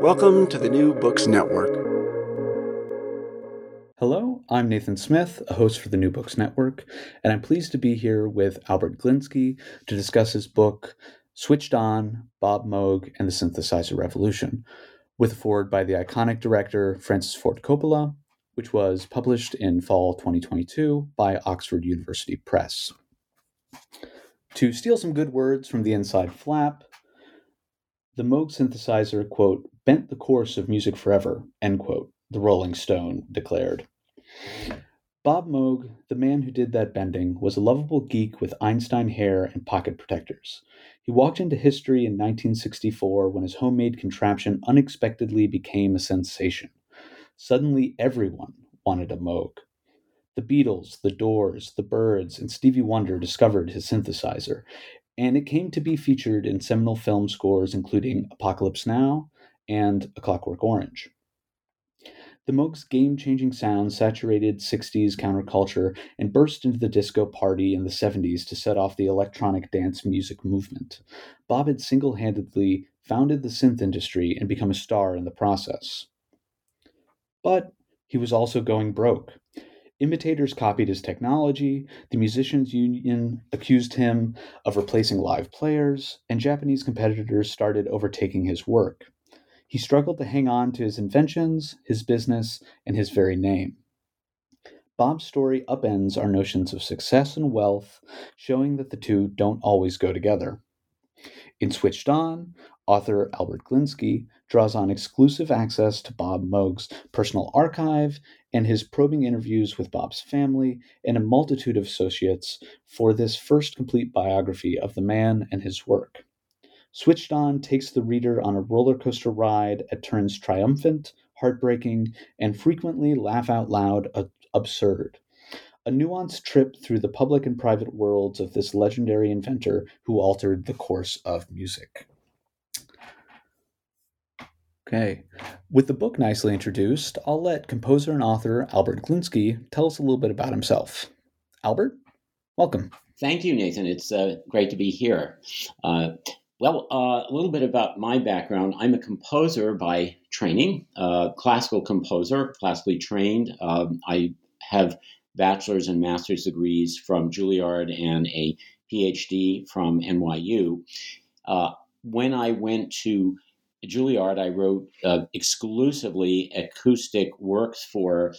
Welcome to the New Books Network. Hello, I'm Nathan Smith, a host for the New Books Network, and I'm pleased to be here with Albert Glinsky to discuss his book, Switched On, Bob Moog, and the Synthesizer Revolution, with a foreword by the iconic director Francis Ford Coppola, which was published in fall 2022 by Oxford University Press. To steal some good words from the inside flap, the Moog synthesizer, quote, bent the course of music forever, end quote, the Rolling Stone declared. Bob Moog, the man who did that bending, was a lovable geek with Einstein hair and pocket protectors. He walked into history in 1964 when his homemade contraption unexpectedly became a sensation. Suddenly, everyone wanted a Moog. The Beatles, the Doors, the Byrds, and Stevie Wonder discovered his synthesizer, and it came to be featured in seminal film scores including Apocalypse Now, and A Clockwork Orange. The Moog's game changing sound saturated 60s counterculture and burst into the disco party in the 70s to set off the electronic dance music movement. Bob had single handedly founded the synth industry and become a star in the process. But he was also going broke. Imitators copied his technology, the Musicians Union accused him of replacing live players, and Japanese competitors started overtaking his work. He struggled to hang on to his inventions, his business, and his very name. Bob's story upends our notions of success and wealth, showing that the two don't always go together. In Switched On, author Albert Glinsky draws on exclusive access to Bob Moog's personal archive and his probing interviews with Bob's family and a multitude of associates for this first complete biography of the man and his work. Switched On takes the reader on a roller coaster ride at turns triumphant, heartbreaking, and frequently laugh out loud absurd. A nuanced trip through the public and private worlds of this legendary inventor who altered the course of music. Okay, with the book nicely introduced, I'll let composer and author Albert Glinsky tell us a little bit about himself. Albert, welcome. Thank you, Nathan. It's uh, great to be here. Uh, well, uh, a little bit about my background. I'm a composer by training, uh, classical composer, classically trained. Um, I have bachelor's and master's degrees from Juilliard and a PhD from NYU. Uh, when I went to Juilliard, I wrote uh, exclusively acoustic works for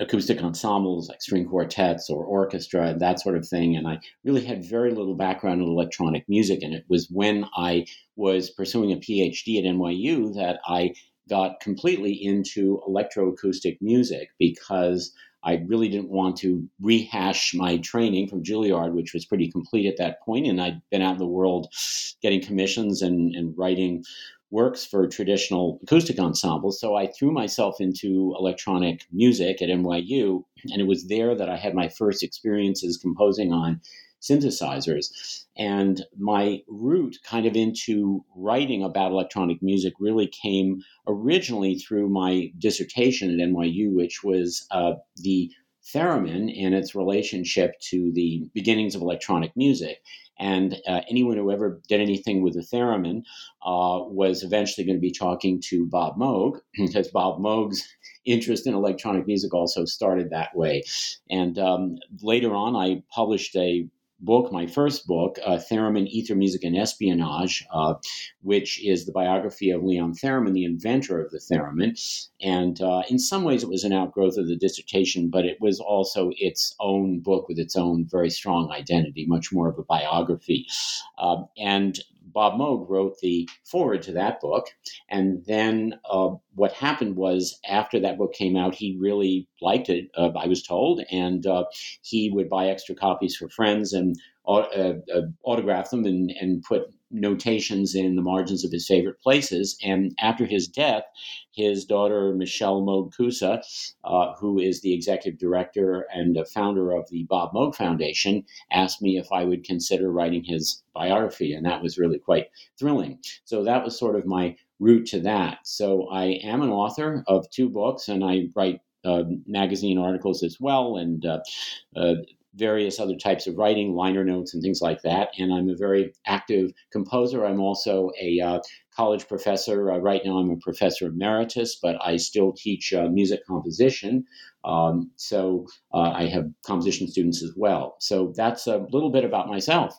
acoustic ensembles like string quartets or orchestra and that sort of thing. And I really had very little background in electronic music. And it was when I was pursuing a PhD at NYU that I got completely into electroacoustic music because I really didn't want to rehash my training from Juilliard, which was pretty complete at that point. and I'd been out in the world getting commissions and, and writing works for traditional acoustic ensembles. So I threw myself into electronic music at NYU, and it was there that I had my first experiences composing on synthesizers. And my route kind of into writing about electronic music really came originally through my dissertation at NYU, which was uh, the theremin and its relationship to the beginnings of electronic music. And uh, anyone who ever did anything with the theremin uh, was eventually going to be talking to Bob Moog, because Bob Moog's interest in electronic music also started that way. And um, later on, I published a book, my first book, uh, Theremin, Ether Music, and Espionage, uh, which is the biography of Leon Theremin, the inventor of the theremin. And uh, in some ways, it was an outgrowth of the dissertation, but it was also its own book with its own very strong identity, much more of a biography. Uh, and Bob Moog wrote the foreword to that book. And then uh, what happened was, after that book came out, he really liked it, uh, I was told, and uh, he would buy extra copies for friends and uh, uh, autograph them and, and put notations in the margins of his favorite places. And after his death, his daughter, Michelle Moog Koussa, uh, who is the executive director and a founder of the Bob Moog Foundation, asked me if I would consider writing his biography. And that was really quite thrilling. So that was sort of my route to that. So I am an author of two books and I write uh, magazine articles as well and uh, uh, various other types of writing, liner notes, and things like that. And I'm a very active composer. I'm also a uh, college professor. Uh, right now, I'm a professor emeritus, but I still teach uh, music composition. Um, so uh, I have composition students as well. So that's a little bit about myself.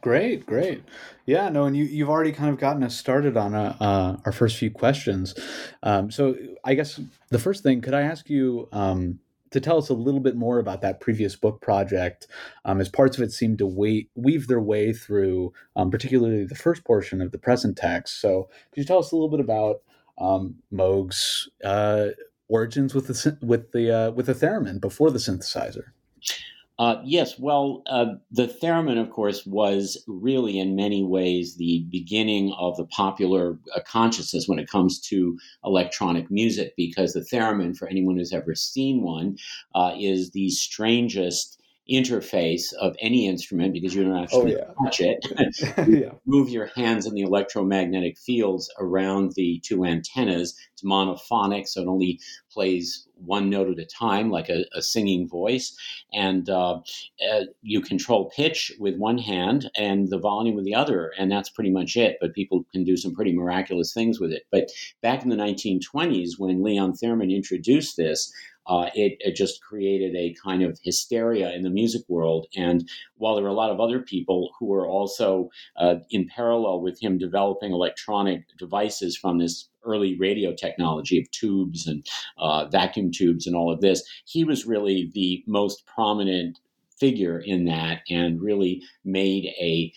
Great, great. Yeah, no, and you, you've already kind of gotten us started on uh, uh, our first few questions. Um, so I guess the first thing, could I ask you, um, to tell us a little bit more about that previous book project, um, as parts of it seem to wait, weave their way through, um, particularly the first portion of the present text. So, could you tell us a little bit about um, Moog's uh, origins with the with the uh, with the theremin before the synthesizer? Uh, yes, well, uh, the theremin, of course, was really in many ways the beginning of the popular uh, consciousness when it comes to electronic music, because the theremin, for anyone who's ever seen one, uh, is the strangest interface of any instrument because you don't actually oh, yeah. touch it. you yeah. Move your hands in the electromagnetic fields around the two antennas. It's monophonic, so it only plays one note at a time, like a, a singing voice. And uh, uh, you control pitch with one hand and the volume with the other, and that's pretty much it. But people can do some pretty miraculous things with it. But back in the 1920s, when Leon Theremin introduced this, uh, it, it, just created a kind of hysteria in the music world. And while there were a lot of other people who were also uh, in parallel with him developing electronic devices from this early radio technology of tubes and uh, vacuum tubes and all of this, he was really the most prominent figure in that and really made a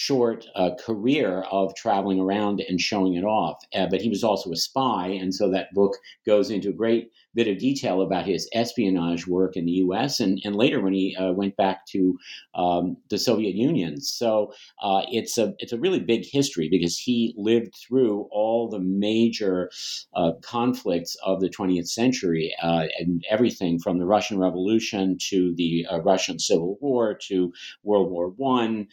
short uh, career of traveling around and showing it off. Uh, but he was also a spy, and so that book goes into a great bit of detail about his espionage work in the U.S. and, and later when he uh, went back to um, the Soviet Union. So uh, it's a it's a really big history because he lived through all the major uh, conflicts of the 20th century uh, and everything from the Russian Revolution to the Russian Civil War to World War One.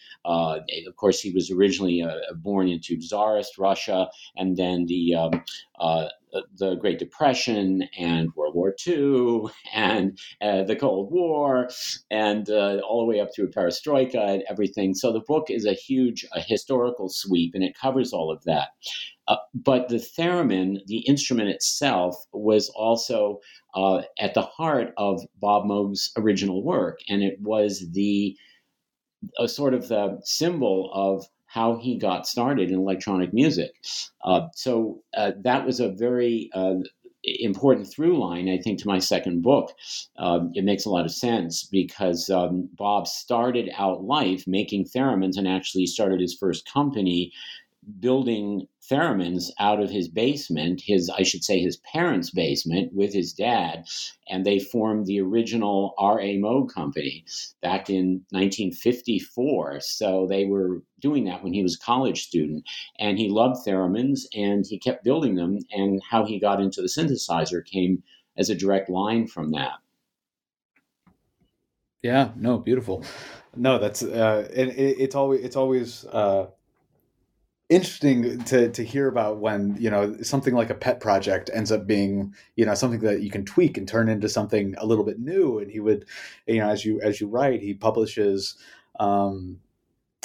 Uh, course, he was originally born into Tsarist Russia, and then the um, the Great Depression and World War II and uh, the Cold War and uh, all the way up through Perestroika and everything. So the book is a huge a historical sweep and it covers all of that. Uh, but the theremin, the instrument itself, was also uh, at the heart of Bob Moog's original work, and it was the a sort of the symbol of how he got started in electronic music. Uh, so uh, that was a very uh, important through line, I think, to my second book. Um, it makes a lot of sense because um, Bob started out life making theremins and actually started his first company building theremins out of his basement, his I should say his parents' basement with his dad, and they formed the original R.A. Moog company back in 1954. So they were doing that when he was a college student, and he loved theremins and he kept building them. And how he got into the synthesizer came as a direct line from that. Yeah, no, beautiful. No, that's uh, and it, it's always it's always uh, interesting to to hear about when you know something like a pet project ends up being you know something that you can tweak and turn into something a little bit new. And he would you know as you as you write he publishes um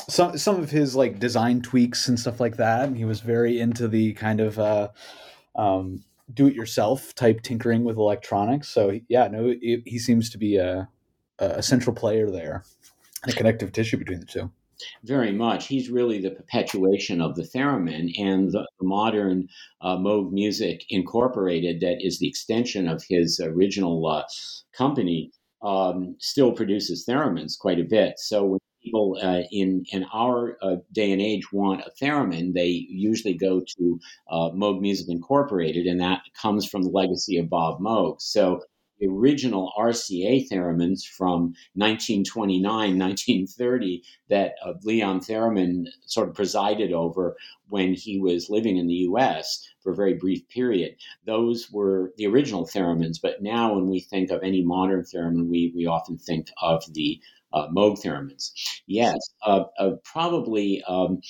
some some of his like design tweaks and stuff like that. And he was very into the kind of uh um do it yourself type tinkering with electronics. So yeah no it, he seems to be a a central player there and a connective tissue between the two. Very much. He's really the perpetuation of the theremin and the modern uh, Moog Music Incorporated, that is the extension of his original uh, company, um, still produces theremins quite a bit. So when people uh, in in our uh, day and age want a theremin, they usually go to uh, Moog Music Incorporated, and that comes from the legacy of Bob Moog. So original RCA theremins from 1929, 1930 that uh, Leon Theremin sort of presided over when he was living in the U.S. for a very brief period. Those were the original theremins, but now when we think of any modern theremin, we, we often think of the uh, Moog theremins. Yes, uh, uh probably um,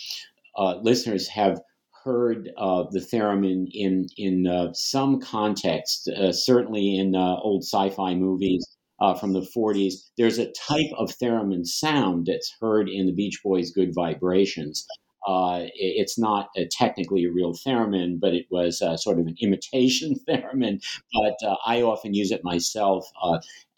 uh, listeners have heard uh, the theremin in in uh, some context, uh, certainly in uh, old sci-fi movies uh, from the 40s. There's a type of theremin sound that's heard in the Beach Boys' "Good Vibrations." Uh, it's not technically a real theremin, but it was sort of an imitation theremin. But I often use it myself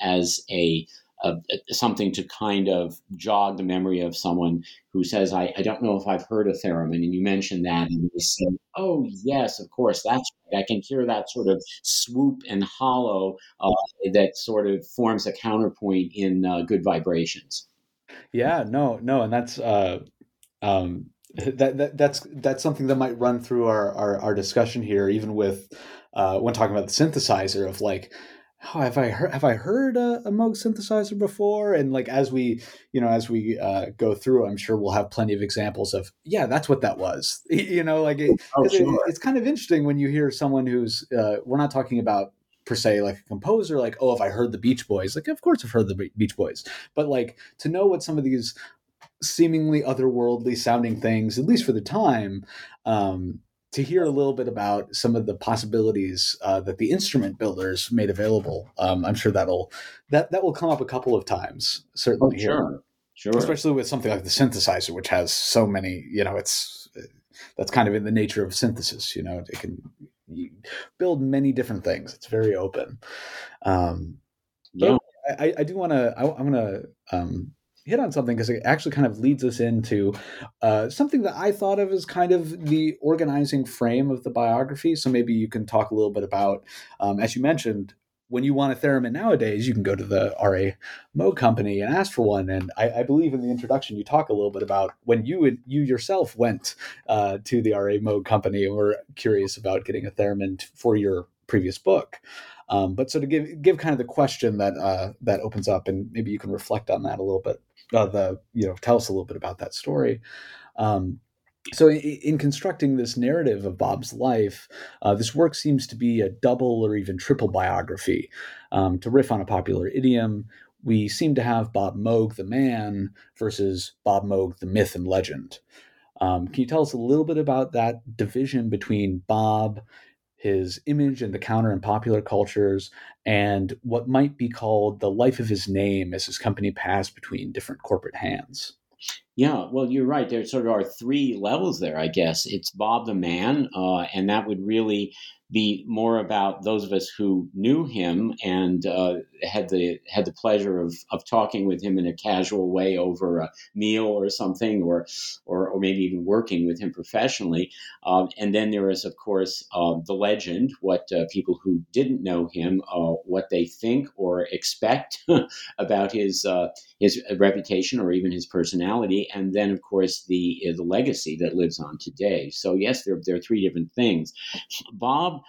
as a uh, something to kind of jog the memory of someone who says, I, I don't know if I've heard a theremin. And you mentioned that, and they say, Oh, yes, of course, that's right. I can hear that sort of swoop and hollow uh, that sort of forms a counterpoint in uh, good vibrations. Yeah, no, no. And that's, uh, um, that, that that's that's something that might run through our, our, our discussion here, even with uh, when talking about the synthesizer of like oh, have I heard have I heard a, a Moog synthesizer before? And like as we you know as we uh, go through, I'm sure we'll have plenty of examples of yeah, that's what that was. you know, like it, oh, sure. it, it's kind of interesting when you hear someone who's uh, we're not talking about per se like a composer like oh if i heard the beach boys like of course i've heard the beach boys but like to know what some of these seemingly otherworldly sounding things at least for the time um, to hear a little bit about some of the possibilities uh, that the instrument builders made available. Um, I'm sure that'll that that will come up a couple of times, certainly. Oh, sure, sure. Especially with something like the synthesizer, which has so many. You know, it's that's kind of in the nature of synthesis. You know, it can build many different things. It's very open. Um, yeah. I, I do want to. I, am going to um, hit on something because it actually kind of leads us into uh, something that I thought of as kind of the organizing frame of the biography. So maybe you can talk a little bit about, um, as you mentioned, when you want a theremin nowadays, you can go to the RA Moog company and ask for one. And I, I, believe in the introduction, you talk a little bit about when you and you yourself went uh, to the RA Moog company and were curious about getting a theremin for your previous book. Um, but so to give give kind of the question that uh, that opens up, and maybe you can reflect on that a little bit uh, the you know tell us a little bit about that story. Um, so, in, in, constructing this narrative of Bob's life, uh, this work seems to be a double or even triple biography. Um, to riff on a popular idiom, we seem to have Bob Moog, the man, versus Bob Moog, the myth and legend. Um, can you tell us a little bit about that division between Bob his image and the counter in popular cultures, and what might be called the life of his name as his company passed between different corporate hands. Yeah, well, you're right. There sort of are three levels there, I guess. It's Bob the Man, uh, and that would really be more about those of us who knew him and uh, had the had the pleasure of, of talking with him in a casual way over a meal or something, or or, or maybe even working with him professionally. Um, and then there is, of course, uh, the legend, what uh, people who didn't know him, uh, what they think or expect about his uh, his reputation or even his personality, and then, of course, the the legacy that lives on today. So yes, there there are three different things. Bob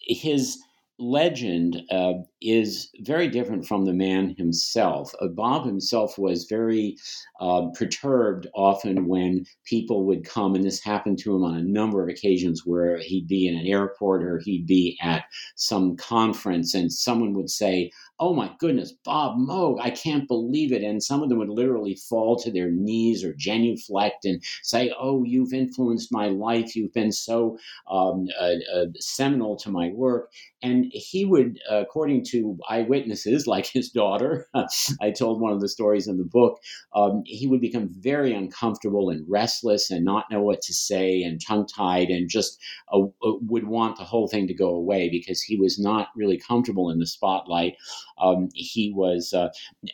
his legend uh, is very different from the man himself. Uh, Bob himself was very uh, perturbed often when people would come, and this happened to him on a number of occasions where he'd be in an airport or he'd be at some conference, and someone would say, Oh my goodness, Bob Moog, I can't believe it. And some of them would literally fall to their knees or genuflect and say, Oh, you've influenced my life. You've been so um, uh, uh, seminal to my work. And he would, according to eyewitnesses like his daughter, I told one of the stories in the book, um, he would become very uncomfortable and restless and not know what to say and tongue tied and just uh, uh, would want the whole thing to go away because he was not really comfortable in the spotlight. Um, he was uh,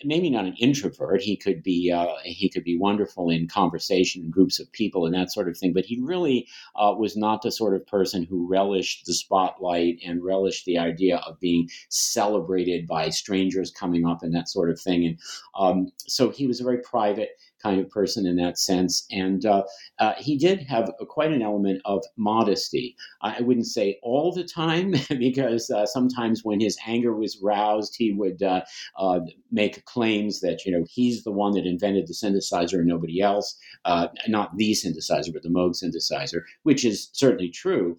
maybe not an introvert. He could be uh, he could be wonderful in conversation in groups of people and that sort of thing. But he really uh, was not the sort of person who relished the spotlight and relished the idea of being celebrated by strangers coming up and that sort of thing. And um, so he was a very private kind of person in that sense. And uh, uh, he did have a, quite an element of modesty. I wouldn't say all the time, because uh, sometimes when his anger was roused, he would uh, uh, make claims that you know he's the one that invented the synthesizer and nobody else. Uh, not the synthesizer, but the Moog synthesizer, which is certainly true,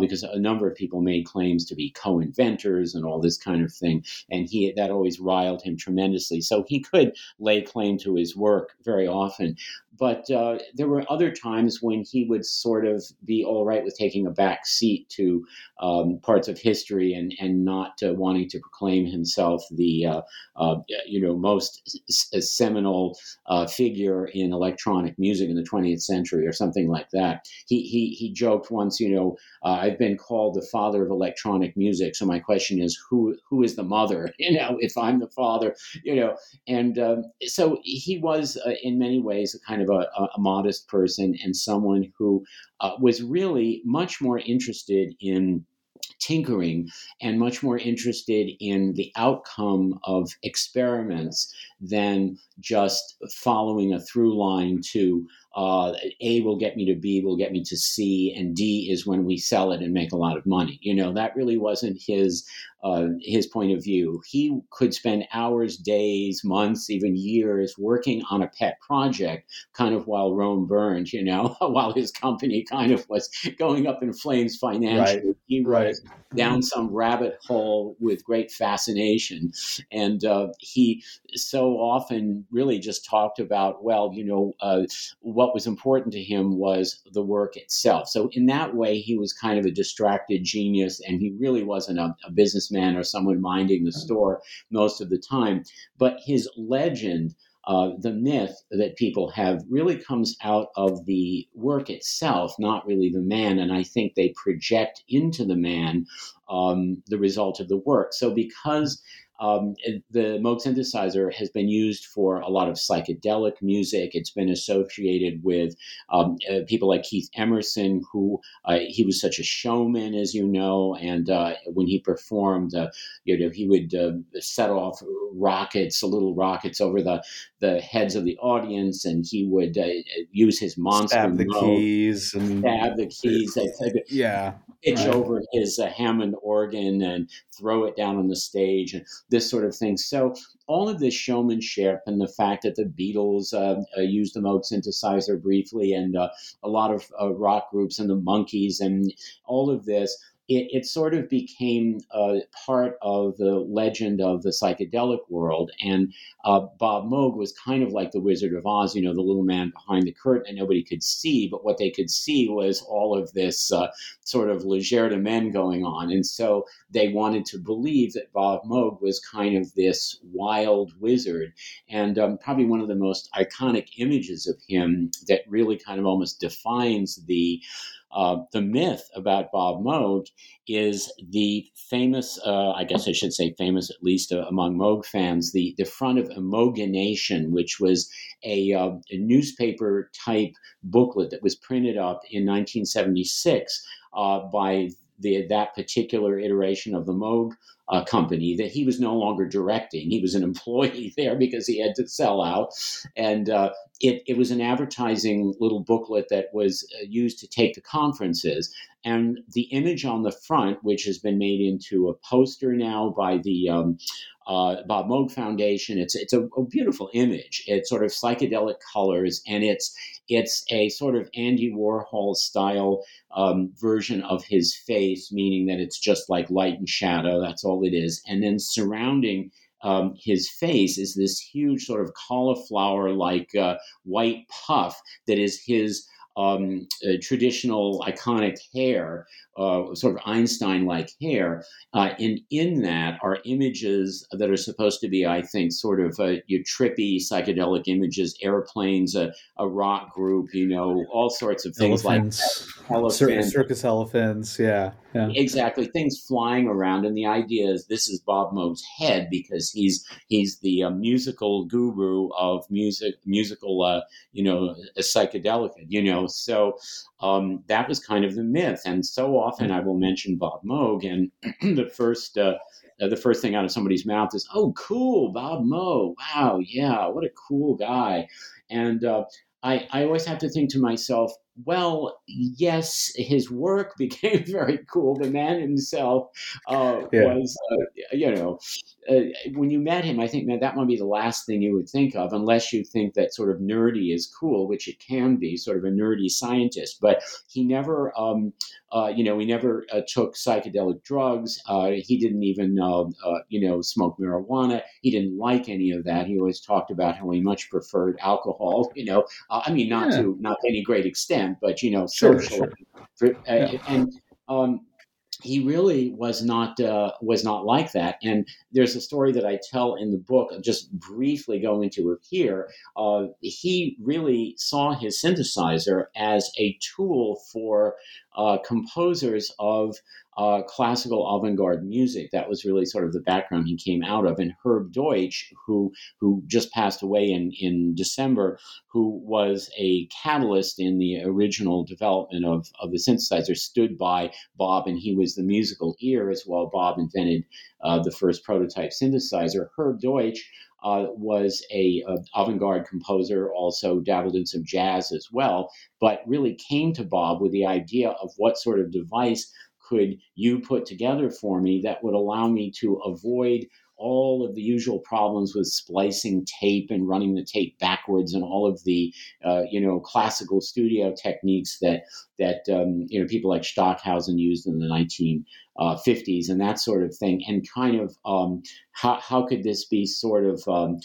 because a number of people made claims to be co-inventors and all this kind of thing, and he that always riled him tremendously. So he could lay claim to his work very often. But uh, there were other times when he would sort of be all right with taking a back seat to um, parts of history and, and not uh, wanting to proclaim himself the uh, uh you know most s- seminal uh, figure in electronic music in the 20th century or something like that. He he he joked once, you know, I've been called the father of electronic music. So my question is, who who is the mother? You know, if I'm the father, you know, and um, so he was in many ways a kind of a, a modest person and someone who uh, was really much more interested in tinkering and much more interested in the outcome of experiments than just following a through line to uh, A will get me to B will get me to C, and D is when we sell it and make a lot of money. You know, that really wasn't his uh, his point of view. He could spend hours, days, months, even years working on a pet project, kind of while Rome burned, you know, while his company kind of was going up in flames financially. Right. He was right. down some rabbit hole with great fascination. And uh, he so often really just talked about, well, you know, uh, what was important to him was the work itself. So in that way, he was kind of a distracted genius, and he really wasn't a, a businessman or someone minding the store most of the time. But his legend. Uh, the myth that people have really comes out of the work itself, not really the man. And I think they project into the man um, the result of the work. So, because um, the Moog synthesizer has been used for a lot of psychedelic music. It's been associated with um, uh, people like Keith Emerson, who uh, he was such a showman, as you know, and uh, when he performed, uh, you know, he would uh, set off rockets, little rockets over the the heads of the audience, and he would uh, use his monster stab the mode, keys and stab the keys. yeah, pitch right. over his Hammond organ and throw it down on the stage and this sort of thing. So all of this showmanship and the fact that the Beatles uh, uh, used the Moog synthesizer briefly and uh, a lot of uh, rock groups and the Monkees and all of this it, it sort of became a part of the legend of the psychedelic world. And uh, Bob Moog was kind of like the Wizard of Oz, you know, the little man behind the curtain that nobody could see, but what they could see was all of this uh, sort of legerdemain going on. And so they wanted to believe that Bob Moog was kind of this wild wizard. And um, probably one of the most iconic images of him that really kind of almost defines the uh, the myth about Bob Moog is the famous, uh, I guess I should say famous at least uh, among Moog fans, the, the front of Emogination, which was a, uh, a, newspaper type booklet that was printed up in 1976 uh, by the, that particular iteration of the Moog uh, company that he was no longer directing. He was an employee there because he had to sell out. And uh, it, it was an advertising little booklet that was uh, used to take to conferences. And the image on the front, which has been made into a poster now by the um, uh, Bob Moog Foundation. It's it's a, a, beautiful image. It's sort of psychedelic colors, and it's it's a sort of Andy Warhol style um, version of his face, meaning that it's just like light and shadow. That's all it is. And then surrounding um, his face is this huge sort of cauliflower like uh, white puff that is his um, uh, traditional iconic hair, uh, sort of Einstein like hair. Uh, and in that are images that are supposed to be, I think, sort of uh, your trippy psychedelic images, airplanes, a, a rock group, you know, all sorts of things elephants, like elephants. circus elephants. Yeah, yeah. Exactly. Things flying around. And the idea is this is Bob Moog's head because he's he's the uh, musical guru of music, musical, uh, you know, a psychedelic, you know. So um, that was kind of the myth. And so often I will mention Bob Moog, and the first uh, the first thing out of somebody's mouth is, "Oh, cool, Bob Moog! Wow, yeah, what a cool guy!" And uh, I, I always have to think to myself, well, yes, his work became very cool. The man himself uh, yeah. was, uh, you know, uh, when you met him, I think man, that might be the last thing you would think of, unless you think that sort of nerdy is cool, which it can be, sort of a nerdy scientist. But he never, um, uh, you know, he never uh, took psychedelic drugs. Uh, he didn't even, uh, you know, smoke marijuana. He didn't like any of that. He always talked about how he much preferred alcohol. You know, I mean, not yeah. to not to any great extent, but you know, sure. Sure. Yeah. And um, he really was not uh, was not like that. And there's a story that I tell in the book. just briefly go into it here. Uh, he really saw his synthesizer as a tool for uh, composers of uh, classical avant-garde music. That was really sort of the background he came out of. And Herb Deutsch, who who just passed away in in December, who was a catalyst in the original development of of the synthesizer, stood by Bob, and he was the musical ear as well. Bob invented uh, the first prototype synthesizer. Herb Deutsch. Uh, was a, a, avant-garde composer, also dabbled in some jazz as well, but really came to Bob with the idea of what sort of device could you put together for me that would allow me to avoid all of the usual problems with splicing tape and running the tape backwards and all of the uh, you know classical studio techniques that that um, you know people like Stockhausen used in the 1950s uh, and that sort of thing and kind of um, how, how could this be sort of um,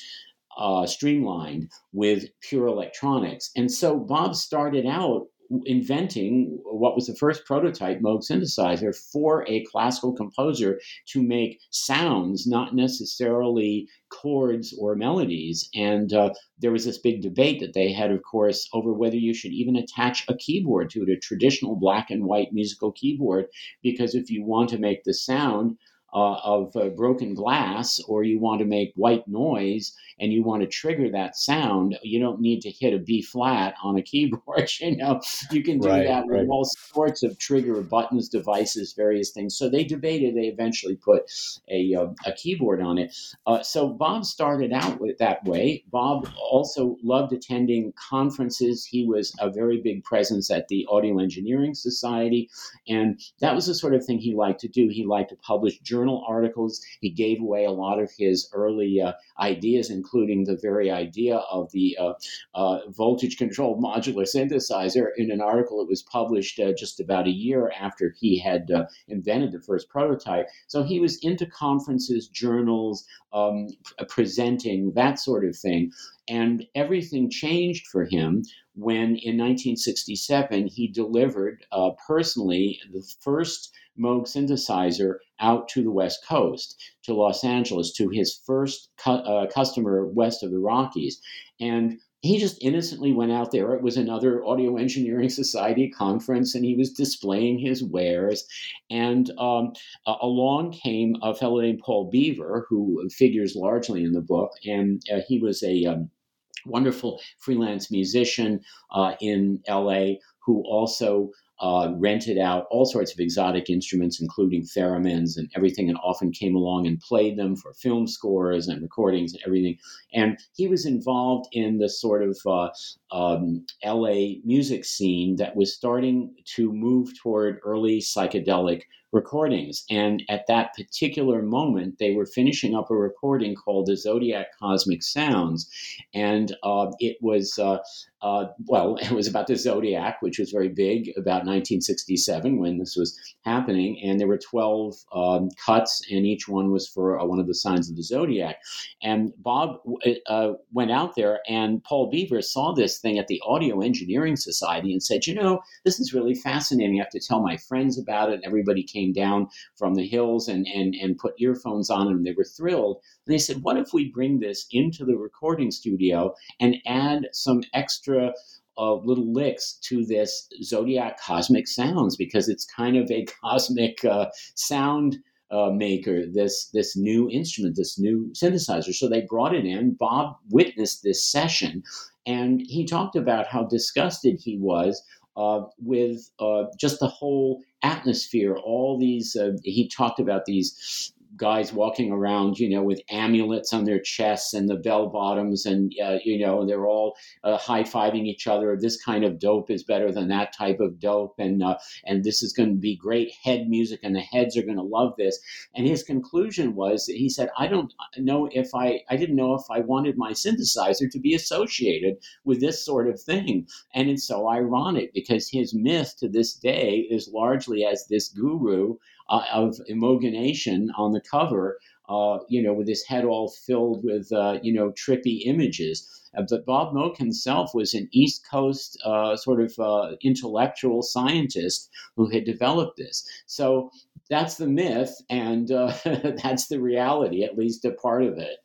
uh, streamlined with pure electronics? And so Bob started out inventing what was the first prototype Moog synthesizer for a classical composer to make sounds, not necessarily chords or melodies. And uh, there was this big debate that they had, of course, over whether you should even attach a keyboard to it, a traditional black and white musical keyboard, because if you want to make the sound, uh, of uh, broken glass or you want to make white noise and you want to trigger that sound, you don't need to hit a B flat on a keyboard. you know, you can do right, that with right. all sorts of trigger buttons, devices, various things. So they debated. They eventually put a uh, a keyboard on it. Uh, so Bob started out with that way. Bob also loved attending conferences. He was a very big presence at the Audio Engineering Society, and that was the sort of thing he liked to do. He liked to publish journals journal articles. He gave away a lot of his early uh, ideas, including the very idea of the uh, uh, voltage controlled modular synthesizer, in an article that was published uh, just about a year after he had uh, invented the first prototype. So he was into conferences, journals, um, presenting, that sort of thing. And everything changed for him when in 1967 he delivered uh, personally the first Moog synthesizer out to the West Coast, to Los Angeles, to his first cu- uh, customer west of the Rockies. And he just innocently went out there. It was another Audio Engineering Society conference, and he was displaying his wares. And um, uh, along came a fellow named Paul Beaver, who figures largely in the book, and uh, he was a um, wonderful freelance musician uh, in LA who also uh, rented out all sorts of exotic instruments, including theremins and everything, and often came along and played them for film scores and recordings and everything. And he was involved in the sort of uh, um, LA music scene that was starting to move toward early psychedelic recordings. And at that particular moment, they were finishing up a recording called the Zodiac Cosmic Sounds. And uh, it was uh, uh, well, it was about the zodiac, which was very big about 1967 when this was happening. And there were 12 um, cuts, and each one was for uh, one of the signs of the zodiac. And Bob uh, went out there, and Paul Beaver saw this thing at the Audio Engineering Society and said, You know, this is really fascinating. I have to tell my friends about it. Everybody came down from the hills and, and, and put earphones on, and they were thrilled. And they said, What if we bring this into the recording studio and add some extra uh, little licks to this zodiac cosmic sounds? Because it's kind of a cosmic uh, sound uh, maker this this new instrument this new synthesizer. So they brought it in. Bob witnessed this session and he talked about how disgusted he was uh, with uh, just the whole atmosphere all these uh, he talked about these guys walking around, you know, with amulets on their chests and the bell bottoms, and uh, you know, they're all uh, high fiving each other. This kind of dope is better than that type of dope, and uh, and this is going to be great head music, and the heads are going to love this. And his conclusion was, he said, I don't know if I, I didn't know if I wanted my synthesizer to be associated with this sort of thing, and it's so ironic because his myth to this day is largely as this guru uh, of Imogenation on the cover, uh, you know, with his head all filled with, uh, you know, trippy images. Uh, but Bob Moog himself was an East Coast uh, sort of uh, intellectual scientist who had developed this. So that's the myth, and that's the reality, at least a part of it.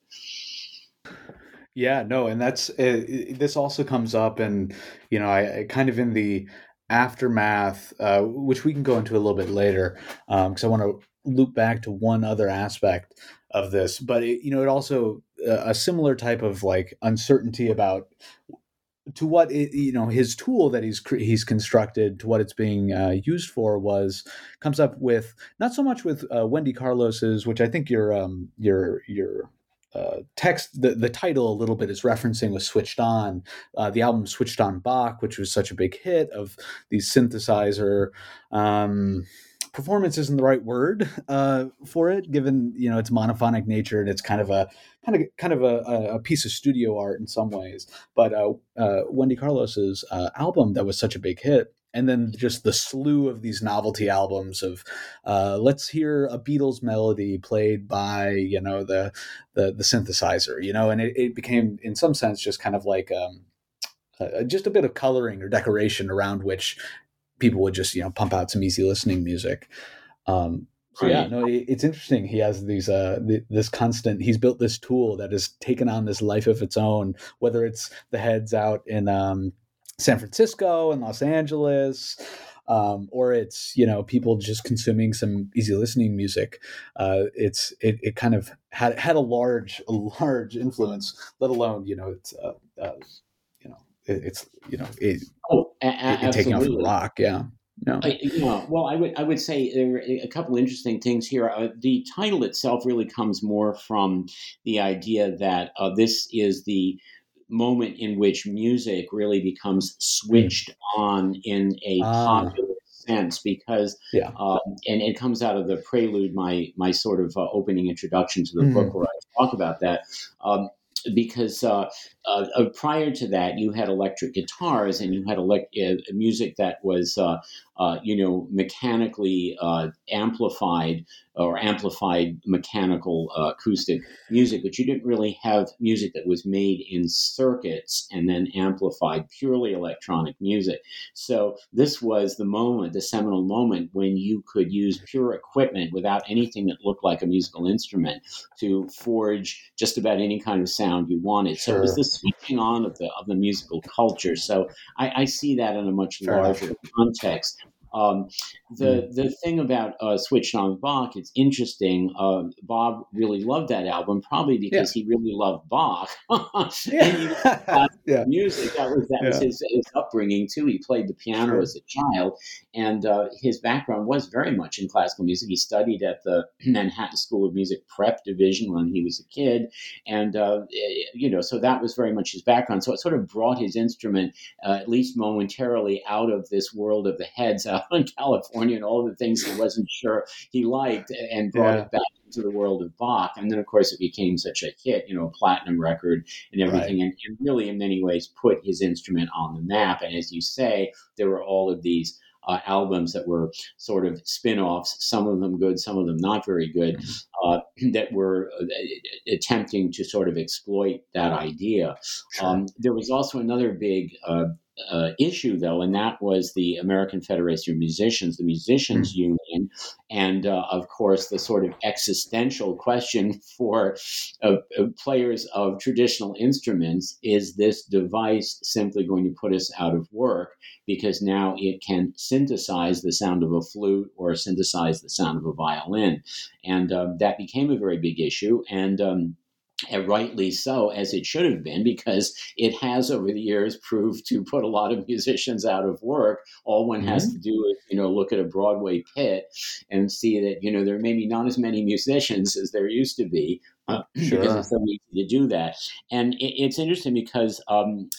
Yeah, no, and that's uh, this also comes up, and you know, I kind of in the aftermath, uh, which we can go into a little bit later, because um, I want to loop back to one other aspect of this. But it, you know, it also uh, a similar type of like uncertainty about to what it, you know his tool that he's he's constructed to what it's being uh, used for was comes up with not so much with uh, Wendy Carlos's, which I think your um, your your uh, text the, the title a little bit is referencing was switched on. Uh, the album switched on bach which was such a big hit of these synthesizer um, performance isn't the right word uh, for it given you know its monophonic nature and it's kind of a kind of kind of a, a piece of studio art in some ways. But uh, uh, wendy carlos's album that was such a big hit and then just the slew of these novelty albums of uh, let's hear a Beatles melody played by you know the the, the synthesizer, you know, and it, it, became in some sense just kind of like um, uh, just a bit of coloring or decoration around which people would just you know pump out some easy listening music. Um, so yeah, no, it's interesting. He has these uh this constant. He's built this tool that has taken on this life of its own. Whether it's the heads out in um, San Francisco and Los Angeles, um, or it's you know people just consuming some easy listening music. Uh, it's it, it kind of had had a large a large influence. Let alone you know it's uh, uh, you know it, it's you know it, oh, a- a- it taking off the block. Yeah. No. Uh, yeah, well, I would I would say there are a couple interesting things here. Uh, the title itself really comes more from the idea that uh, this is the moment in which music really becomes switched on in a ah. popular sense because yeah. um, and it comes out of the prelude my my sort of uh, opening introduction to the mm. book where I talk about that um, because uh, uh, uh, prior to that, you had electric guitars and you had elect- uh, music that was, uh, uh, you know, mechanically amplified or amplified mechanical acoustic music, but you didn't really have music that was made in circuits and then amplified purely electronic music. So this was the moment, the seminal moment when you could use pure equipment without anything that looked like a musical instrument to forge just about any kind of sound you wanted. So it was the switching on of the of the musical culture. So I, I see that in a much larger context. Um, the mm. the thing about uh, Switched on Bach, it's interesting. Uh, Bob really loved that album, probably because yeah. he really loved Bach. yeah. Yeah. music that was that yeah. was his, his, upbringing too. He played the piano sure. as a child, and uh, his background was very much in classical music. He studied at the Manhattan School of Music Prep Division when he was a kid, and uh, eh, you know, so that was very much his background. So it sort of brought his instrument, uh, at least momentarily, out of this world of the heads out in California and all the things he wasn't sure he liked, and brought Yeah. it back to the world of Bach. And then, of course, it became such a hit, you know, a platinum record and everything, and, and really, in many ways, put his instrument on the map. And as you say, there were all of these. Uh, albums that were sort of spin-offs, some of them good, some of them not very good, uh, that were uh, attempting to sort of exploit that idea. Um, there was also another big uh, uh, issue, though, and that was the American Federation of Musicians, the Musicians Union, and uh, of course the sort of existential question for uh, uh, players of traditional instruments: Is this device simply going to put us out of work? Because now it can synthesize the sound of a flute or synthesize the sound of a violin? And um, that became a very big issue, and um, and rightly so, as it should have been, because it has over the years proved to put a lot of musicians out of work. All one has mm-hmm. to do is, you know, look at a Broadway pit and see that, you know, there may be not as many musicians as there used to be. Uh, Sure. Because it's so easy to do that. And it, it's interesting because um,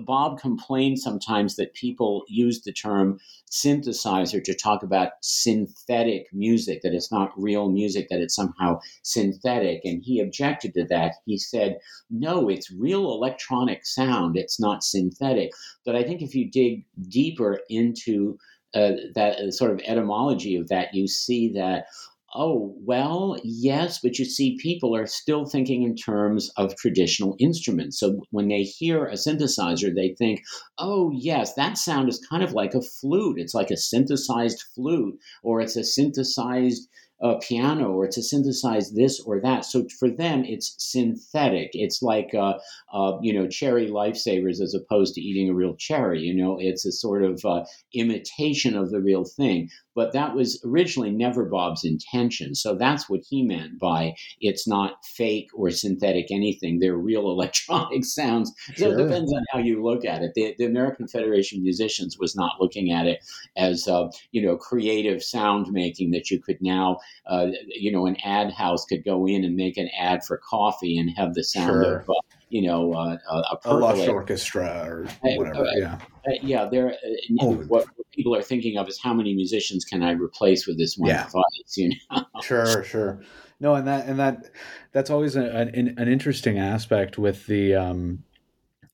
Bob complained sometimes that people use the term synthesizer to talk about synthetic music, that it's not real music, that it's somehow synthetic. And he objected to that. He said, no, it's real electronic sound, it's not synthetic. But I think if you dig deeper into uh, that uh, sort of etymology of that, you see that Oh, well, yes, but you see, people are still thinking in terms of traditional instruments. So when they hear a synthesizer, they think, oh, yes, that sound is kind of like a flute. It's like a synthesized flute, or it's a synthesized uh, piano, or it's a synthesized this or that. So for them, it's synthetic. It's like, uh, uh, you know, cherry lifesavers as opposed to eating a real cherry. You know, it's a sort of uh, imitation of the real thing but that was originally never Bob's intention. So that's what he meant by it's not fake or synthetic anything. They're real electronic sounds. So Sure. it depends on how you look at it. The, the American Federation of Musicians was not looking at it as uh, you know creative sound making that you could now uh, you know an ad house could go in and make an ad for coffee and have the sound Sure. of uh, you know uh, a, a a lush orchestra or whatever. Yeah. Yeah, there. Uh, Oh. what people are thinking of is how many musicians can I replace with this one Yeah. device? You know, Sure, sure. No, and that and that that's always a, an an interesting aspect with the um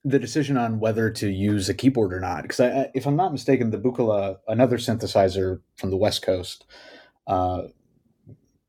the decision on whether to use a keyboard or not. Because if I'm not mistaken, the Buchla, another synthesizer from the West Coast, uh,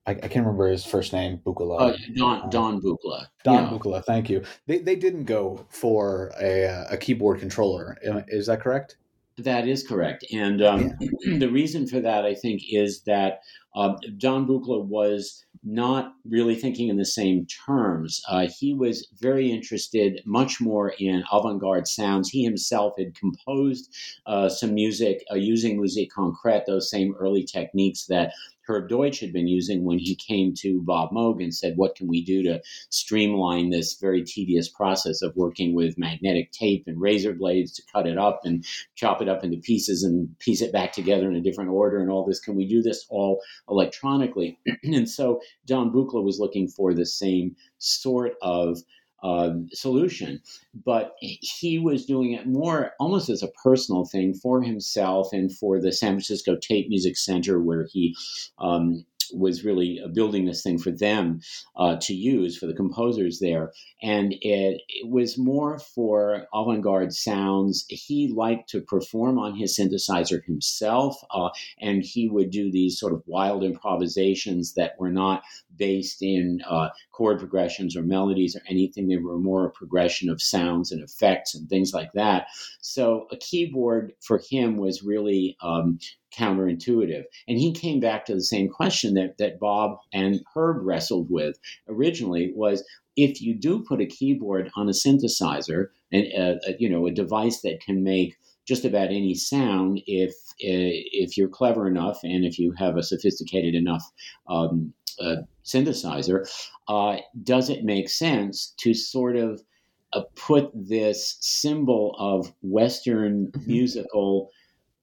I, I can't remember his first name. Buchla. uh, Don Don Buchla. Don yeah. Buchla. Thank you. They they didn't go for a uh, a keyboard controller. Is that correct? That is correct. And um, the reason for that, I think, is that uh, Don Buchla was not really thinking in the same terms. Uh, he was very interested much more in avant garde sounds. He himself had composed uh, some music uh, using musique concrète, those same early techniques that Herb Deutsch had been using when he came to Bob Moog and said, What can we do to streamline this very tedious process of working with magnetic tape and razor blades to cut it up and chop it up into pieces and piece it back together in a different order and all this? Can we do this all electronically? and so Don Buchla was looking for the same sort of um, solution, but he was doing it more almost as a personal thing for himself and for the San Francisco Tape Music Center, where he um, was really building this thing for them uh, to use for the composers there. And it, it was more for avant garde sounds. He liked to perform on his synthesizer himself, uh, and he would do these sort of wild improvisations that were not based in uh, chord progressions or melodies or anything. They were more a progression of sounds and effects and things like that. So a keyboard for him was really um, counterintuitive. And he came back to the same question that, that Bob and Herb wrestled with originally was if you do put a keyboard on a synthesizer and uh, uh, you know a device that can make just about any sound if uh, if you're clever enough and if you have a sophisticated enough um, uh, synthesizer, uh, does it make sense to sort of uh, put this symbol of Western musical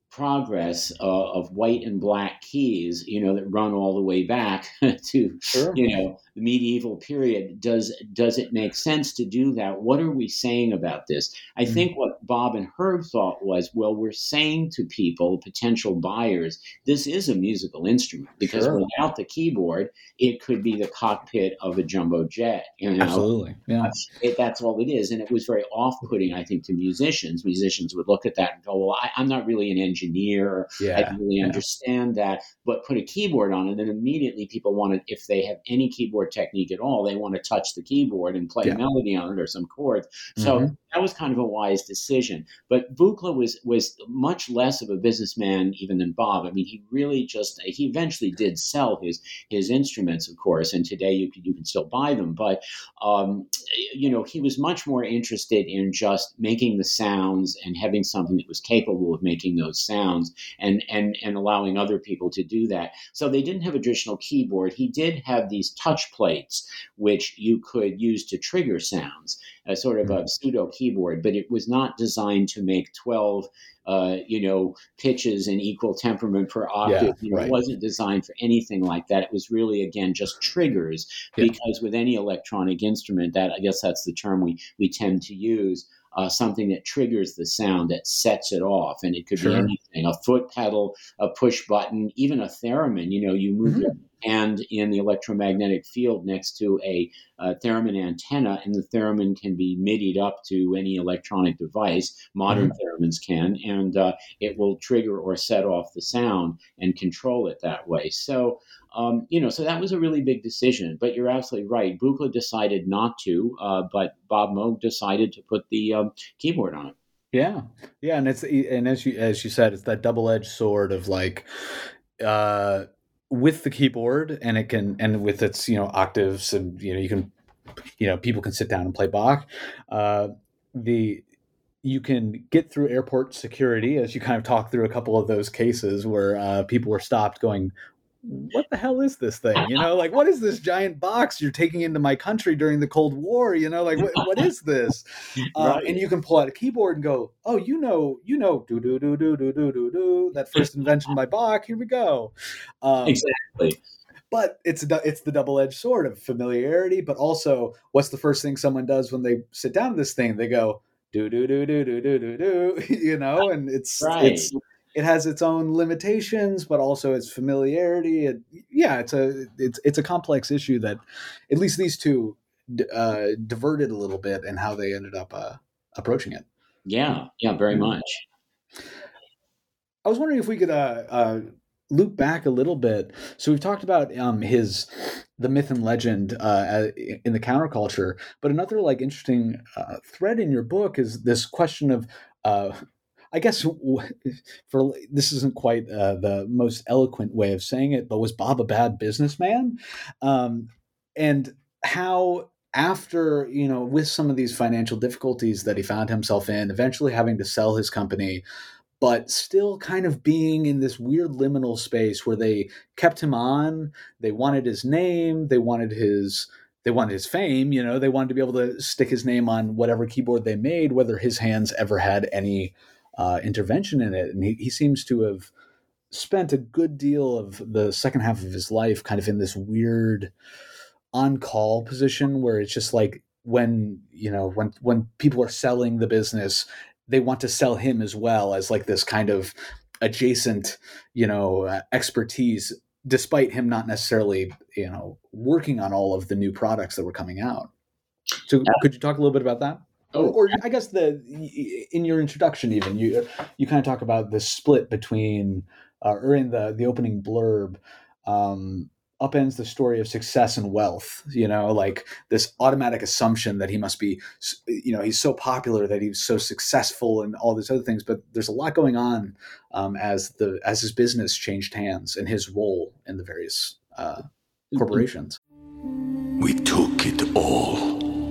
progress uh, of white and black keys, you know, that run all the way back to Sure. you know the medieval period does does it make sense to do that what are we saying about this i Mhm. think what Bob and Herb thought was, well, we're saying to people, potential buyers, this is a musical instrument because Sure. without the keyboard, it could be the cockpit of a jumbo jet. You know? Absolutely. Yeah. It, that's all it is. And it was very off putting, I think, to musicians. Musicians would look at that and go, well, I, I'm not really an engineer. I don't really yeah. understand that, but put a keyboard on it, and then immediately people want to, if they have any keyboard technique at all, they want to touch the keyboard and play Yeah. a melody on it or some chords. So Mhm. That was kind of a wise decision. But Buchla was was much less of a businessman even than Bob. I mean, he really just he eventually did sell his his instruments, of course, and today you can you can still buy them. But um, you know, he was much more interested in just making the sounds and having something that was capable of making those sounds and and and allowing other people to do that. So they didn't have a traditional keyboard. He did have these touch plates which you could use to trigger sounds, a sort of a pseudo keyboard, but it was not designed to make twelve. Uh, you know, pitches in equal temperament per octave. Yeah, you know, right. It wasn't designed for anything like that. It was really, again, just triggers Yeah. because with any electronic instrument, that I guess that's the term we we tend to use. Uh, something that triggers the sound that sets it off, and it could Sure. be anything: a foot pedal, a push button, even a theremin. You know, you move Mhm. your hand in the electromagnetic field next to a, uh theremin antenna, and the theremin can be midied up to any electronic device. Modern theremins can, and uh, it will trigger or set off the sound and control it that way. So um, you know, so that was a really big decision. But you're absolutely right. Buchla decided not to, uh, but Bob Moog decided to put the um, keyboard on it. Yeah, yeah, and it's and as you as you said, it's that double edged sword of like, uh, with the keyboard, and it can and with its you know octaves, and you know you can, you know people can sit down and play Bach. Uh, the you can get through airport security as you kind of talk through a couple of those cases where uh, people were stopped going what the hell is this thing you know like what is this giant box you're taking into my country during the cold war you know like what, what is this uh, Right. and you can pull out a keyboard and go oh you know you know do do do do do do do do that first invention by bach here we go um, Exactly. but it's it's the double edged sword of familiarity, but also what's the first thing someone does when they sit down to this thing? They go do do do do do do do do, you know, and it's Right. it's it has its own limitations, but also its familiarity. It, yeah, it's a it's it's a complex issue that at least these two d- uh, diverted a little bit in how they ended up uh, approaching it. Yeah, yeah, very Mm. much. I was wondering if we could uh, uh, loop back a little bit. So we've talked about um, his the myth and legend uh, in the counterculture, but another like interesting uh, thread in your book is this question of. Uh, I guess for this isn't quite uh, the most eloquent way of saying it, but was Bob a bad businessman? Um, and how after you know with some of these financial difficulties that he found himself in, eventually having to sell his company, but still kind of being in this weird liminal space where they kept him on. They wanted his name. They wanted his. They wanted his fame. You know, they wanted to be able to stick his name on whatever keyboard they made, whether his hands ever had any uh, intervention in it. And he, he seems to have spent a good deal of the second half of his life kind of in this weird on call position where it's just like when you know when when people are selling the business they want to sell him as well as like this kind of adjacent you know uh, expertise despite him not necessarily you know working on all of the new products that were coming out. So could you talk a little bit about that Oh. or, or i guess the in your introduction even you you kind of talk about the split between uh, or in the the opening blurb um upends the story of success and wealth you know like this automatic assumption that he must be you know he's so popular that he's so successful and all these other things but there's a lot going on um, as the as his business changed hands and his role in the various uh, corporations We took it all.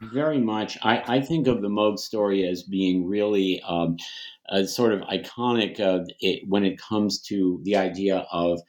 Very much. I, I think of the Moog story as being really um, a sort of iconic uh, it, when it comes to the idea of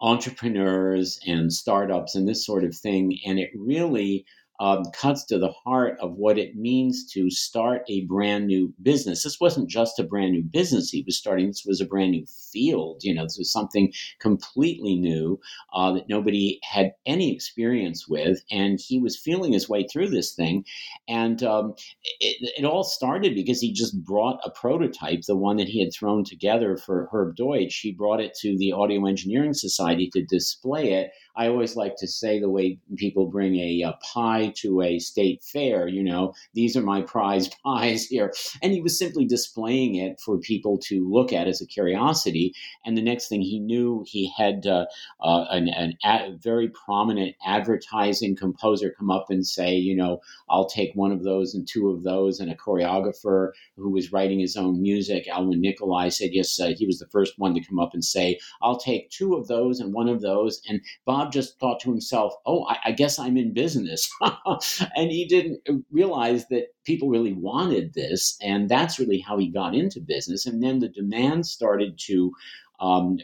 entrepreneurs and startups and this sort of thing. And it really um, cuts to the heart of what it means to start a brand new business. This wasn't just a brand new business he was starting, this was a brand new field. You know, this was something completely new uh, that nobody had any experience with. And he was feeling his way through this thing. And um, it, it, all started because he just brought a prototype, the one that he had thrown together for Herb Deutsch. He brought it to the Audio Engineering Society to display it I always like to say the way people bring a, a, pie to a state fair, you know, these are my prize pies here. And he was simply displaying it for people to look at as a curiosity. And the next thing he knew, he had uh, uh, an, an ad, very prominent advertising composer come up and say, you know, I'll take one of those and two of those. And a choreographer who was writing his own music, Alwin Nikolais, said, yes, uh, he was the first one to come up and say, I'll take two of those and one of those. And Bob just thought to himself, oh, I, I guess I'm in business. and he didn't realize that people really wanted this. And that's really how he got into business. And then the demand started to um,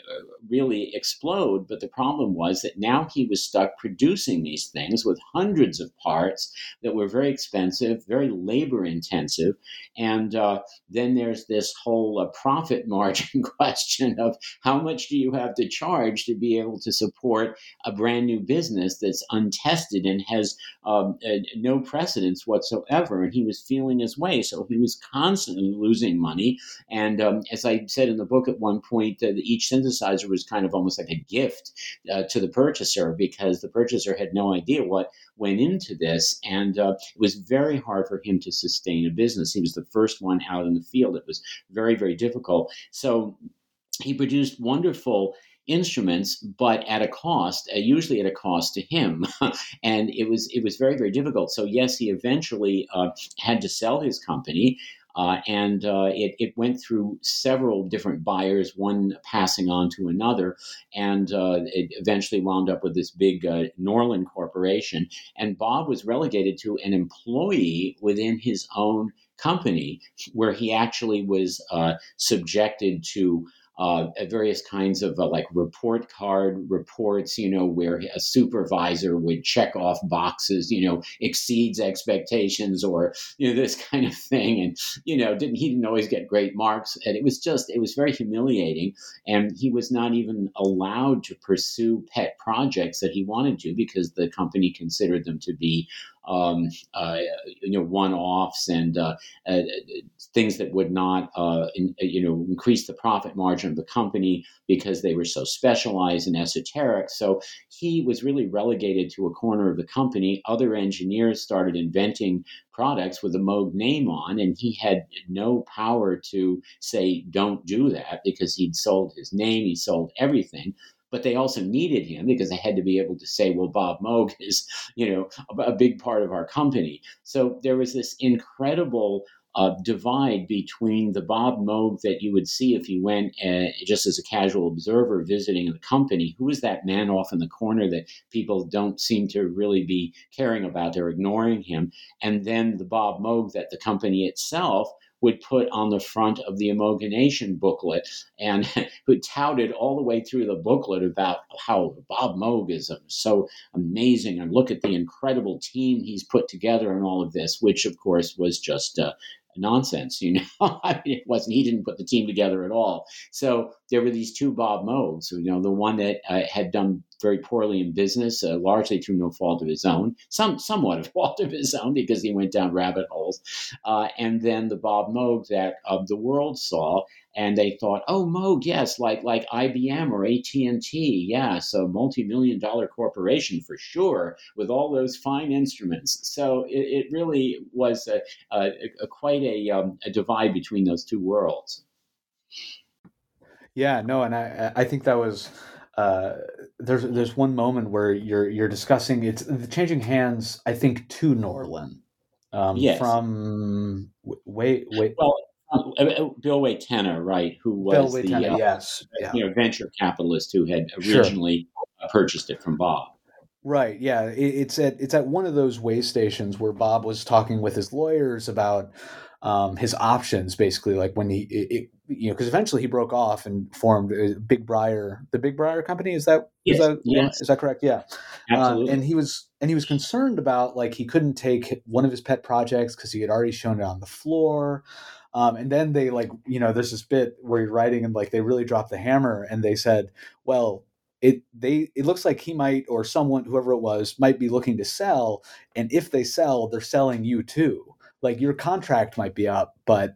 really explode. But the problem was that now he was stuck producing these things with hundreds of parts that were very expensive, very labor intensive. And uh, then there's this whole uh, profit margin question of how much do you have to charge to be able to support a brand new business that's untested and has um, uh, no precedence whatsoever. And he was feeling his way. So he was constantly losing money. And um, as I said in the book at one point, uh, each synthesizer was kind of almost like a gift uh, to the purchaser because the purchaser had no idea what went into this. And uh, it was very hard for him to sustain a business. He was the first one out in the field. It was very, very difficult. So he produced wonderful instruments, but at a cost, uh, usually at a cost to him, and it was it was very very difficult. So yes, he eventually uh, had to sell his company. Uh, and uh, it, it, went through several different buyers, one passing on to another, and uh, it eventually wound up with this big uh, Norlin corporation. And Bob was relegated to an employee within his own company, where he actually was subjected to uh, various kinds of uh, like report card reports, you know, where a supervisor would check off boxes, you know, exceeds expectations or, you know, this kind of thing. And, you know, didn't, he didn't always get great marks. And it was just, it was very humiliating. And he was not even allowed to pursue pet projects that he wanted to because the company considered them to be um, uh, you know one-offs and uh, uh, things that would not uh, in, you know increase the profit margin of the company because they were so specialized and esoteric. So he was really relegated to a corner of the company. Other engineers started inventing products with a Moog name on, and he had no power to say, don't do that because he'd sold his name, he sold everything but they also needed him because they had to be able to say, well, Bob Moog is, you know, a, a big part of our company. So there was this incredible uh, divide between the Bob Moog that you would see if you went uh, just as a casual observer visiting the company. Who is that man off in the corner that people don't seem to really be caring about? They're ignoring him. And then the Bob Moog that the company itself would put on the front of the amalgamation booklet and who touted all the way through the booklet about how Bob Moog is so amazing and look at the incredible team he's put together and all of this, which of course was just uh, nonsense. You know, I mean, it wasn't. He didn't put the team together at all. So there were these two Bob Moogs. You know, the one that uh, had done very poorly in business, uh, largely through no fault of his own, some somewhat of fault of his own because he went down rabbit holes, uh, and then the Bob Moog that uh, the world saw and they thought, oh, Moog, yes, like like IBM or AT and T, yeah, so multi-million dollar corporation for sure, with all those fine instruments. So it, it really was a, a, a quite a, um, a divide between those two worlds. Yeah, no, and I I think that was. Uh, there's there's one moment where you're you're discussing it's the changing hands. I think to Norlin, um, yes. from wait wait. Well, uh, uh, Bill Waytena, right? Who was the uh, yes, yeah. you know venture capitalist who had originally sure. purchased it from Bob. Right. Yeah. It, it's at it's at one of those way stations where Bob was talking with his lawyers about um, his options, basically, like when he, it, it, you know, because eventually he broke off and formed Big Briar, the Big Briar Company. Is that yes. is that yes. is that correct? Yeah. Absolutely. Um, and he was and he was concerned about like he couldn't take one of his pet projects because he had already shown it on the floor. Um, and then they like, you know, there's this bit where you're writing and like they really dropped the hammer and they said, well, it they it looks like he might or someone whoever it was might be looking to sell and if they sell they're selling you too like your contract might be up but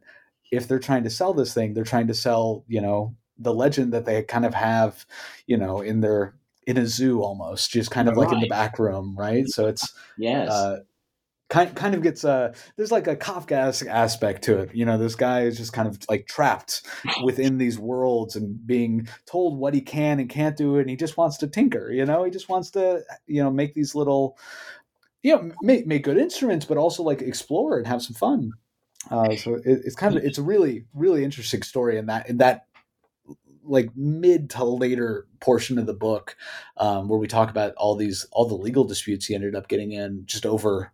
if they're trying to sell this thing they're trying to sell you know the legend that they kind of have you know in their in a zoo almost just kind of right. like in the back room right so it's yes uh, kind kind of gets a there's like a Kafka aspect to it. You know, this guy is just kind of like trapped within these worlds and being told what he can and can't do, and he just wants to tinker. You know, he just wants to you know make these little you know make make good instruments, but also like explore and have some fun. Uh, so it, it's kind of it's a really really interesting story in that in that like mid to later portion of the book um, where we talk about all these all the legal disputes he ended up getting in just over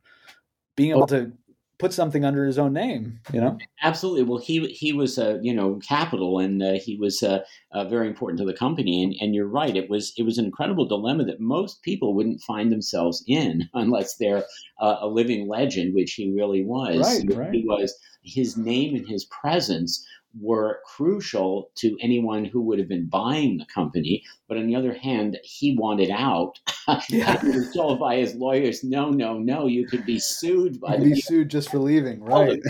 being able to put something under his own name you know absolutely well he he was uh, you know capital and uh, he was uh, uh, very important to the company and and you're right it was it was an incredible dilemma that most people wouldn't find themselves in unless they're uh, a living legend which he really was right, right. he was his name and his presence were crucial to anyone who would have been buying the company. But on the other hand, he wanted out. Yeah. he was told by his lawyers, "No, no, no, you could be sued by be sued just for leaving, right?"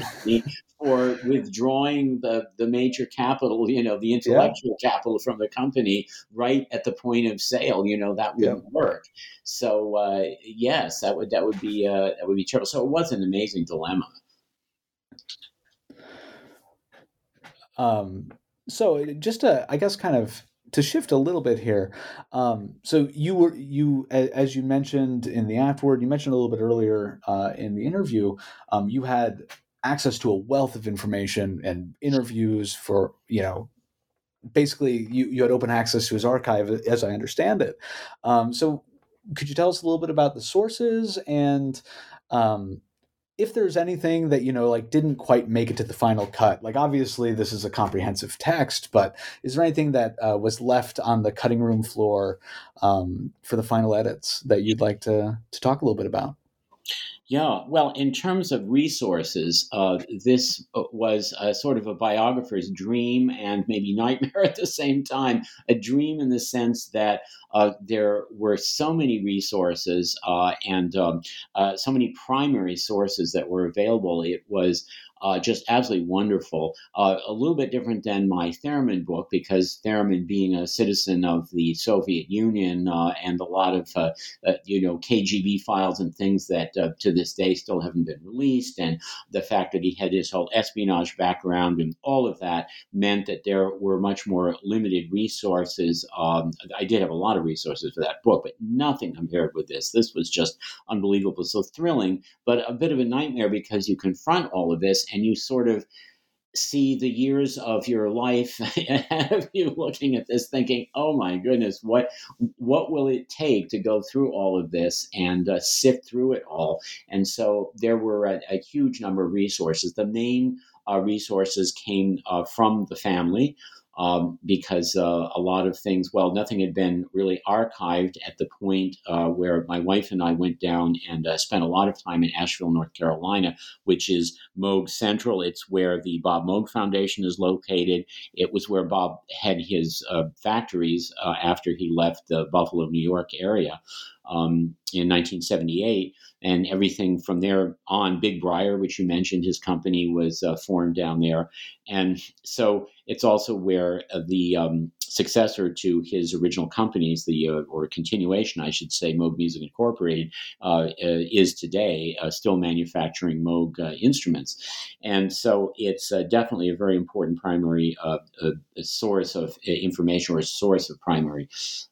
For withdrawing the, the major capital, you know, the intellectual yeah. capital from the company right at the point of sale, you know, that wouldn't yeah. work. So uh, yes, that would that would be uh, that would be terrible. So it was an amazing dilemma. Um, so just to, I guess, kind of to shift a little bit here. Um, so you were you as you mentioned in the afterward, you mentioned a little bit earlier uh, in the interview, um, you had access to a wealth of information and interviews for you know basically you, you had open access to his archive as i understand it um, so could you tell us a little bit about the sources and um, if there's anything that you know like didn't quite make it to the final cut like obviously this is a comprehensive text but is there anything that uh, was left on the cutting room floor um, for the final edits that you'd like to to talk a little bit about yeah, well, in terms of resources, uh, this uh, was a sort of a biographer's dream and maybe nightmare at the same time. A dream in the sense that uh, there were so many resources uh, and um, uh, so many primary sources that were available. It was uh, just absolutely wonderful. Uh, a little bit different than my Theremin book because Theremin, being a citizen of the Soviet Union uh, and a lot of uh, uh, you know KGB files and things that uh, to this day still haven't been released, and the fact that he had his whole espionage background and all of that meant that there were much more limited resources. Um, I did have a lot of resources for that book, but nothing compared with this. This was just unbelievable, so thrilling, but a bit of a nightmare because you confront all of this and you sort of see the years of your life of you looking at this thinking oh my goodness what what will it take to go through all of this and uh, sift through it all? And so there were a, a huge number of resources. The main uh, resources came uh, from the family um, because uh, a lot of things, well, nothing had been really archived at the point uh, where my wife and I went down and uh, spent a lot of time in Asheville, North Carolina, which is Moog Central. It's where the Bob Moog Foundation is located. It was where Bob had his uh, factories uh, after he left the Buffalo, New York area um, in 1978. And everything from there on, Big Briar, which you mentioned, his company was uh, formed down there. And so it's also where uh, the um, successor to his original companies, the uh, or continuation, I should say, Moog Music Incorporated, uh, uh, is today uh, still manufacturing Moog instruments. And so it's definitely a very important primary source of information or source of primary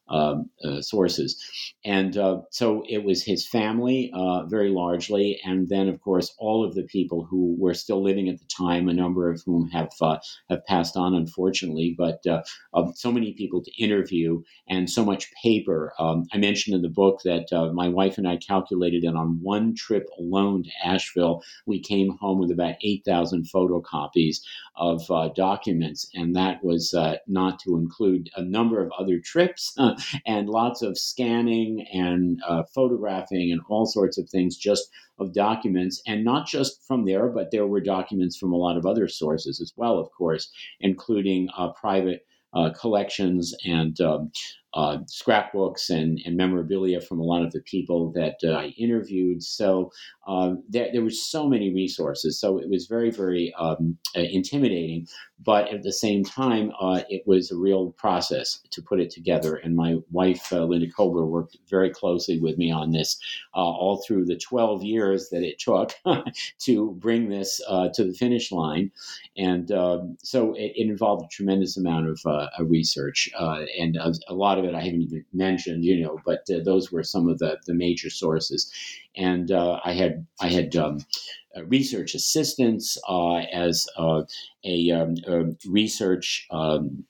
um, sources. And uh, so it was his family, uh, very largely, and then, of course, all of the people who were still living at the time, a number of whom have uh, have passed on, unfortunately. But uh, um, so many people to interview and so much paper. Um, I mentioned in the book that uh, my wife and I calculated that on one trip alone to Asheville, we came home with about 8,000 photocopies of uh, documents, and that was uh, not to include a number of other trips and lots of scanning and uh, photographing and all sorts of things just of documents, and not just from there, but there were documents from a lot of other sources as well, of course, including uh, private collections and um, uh, scrapbooks and, and, memorabilia from a lot of the people that uh, I interviewed. So uh, there, there were so many resources. So it was very, very um, uh, intimidating. But at the same time, uh, it was a real process to put it together. And my wife, uh, Linda Kobler, worked very closely with me on this all through the 12 years that it took to bring this to the finish line. And um, so it, it, involved a tremendous amount of research and a, lot of it I haven't even mentioned, you know, but uh, those were some of the, the major sources. And uh, I had I had um, research assistants uh, as uh, a, um, a, research um,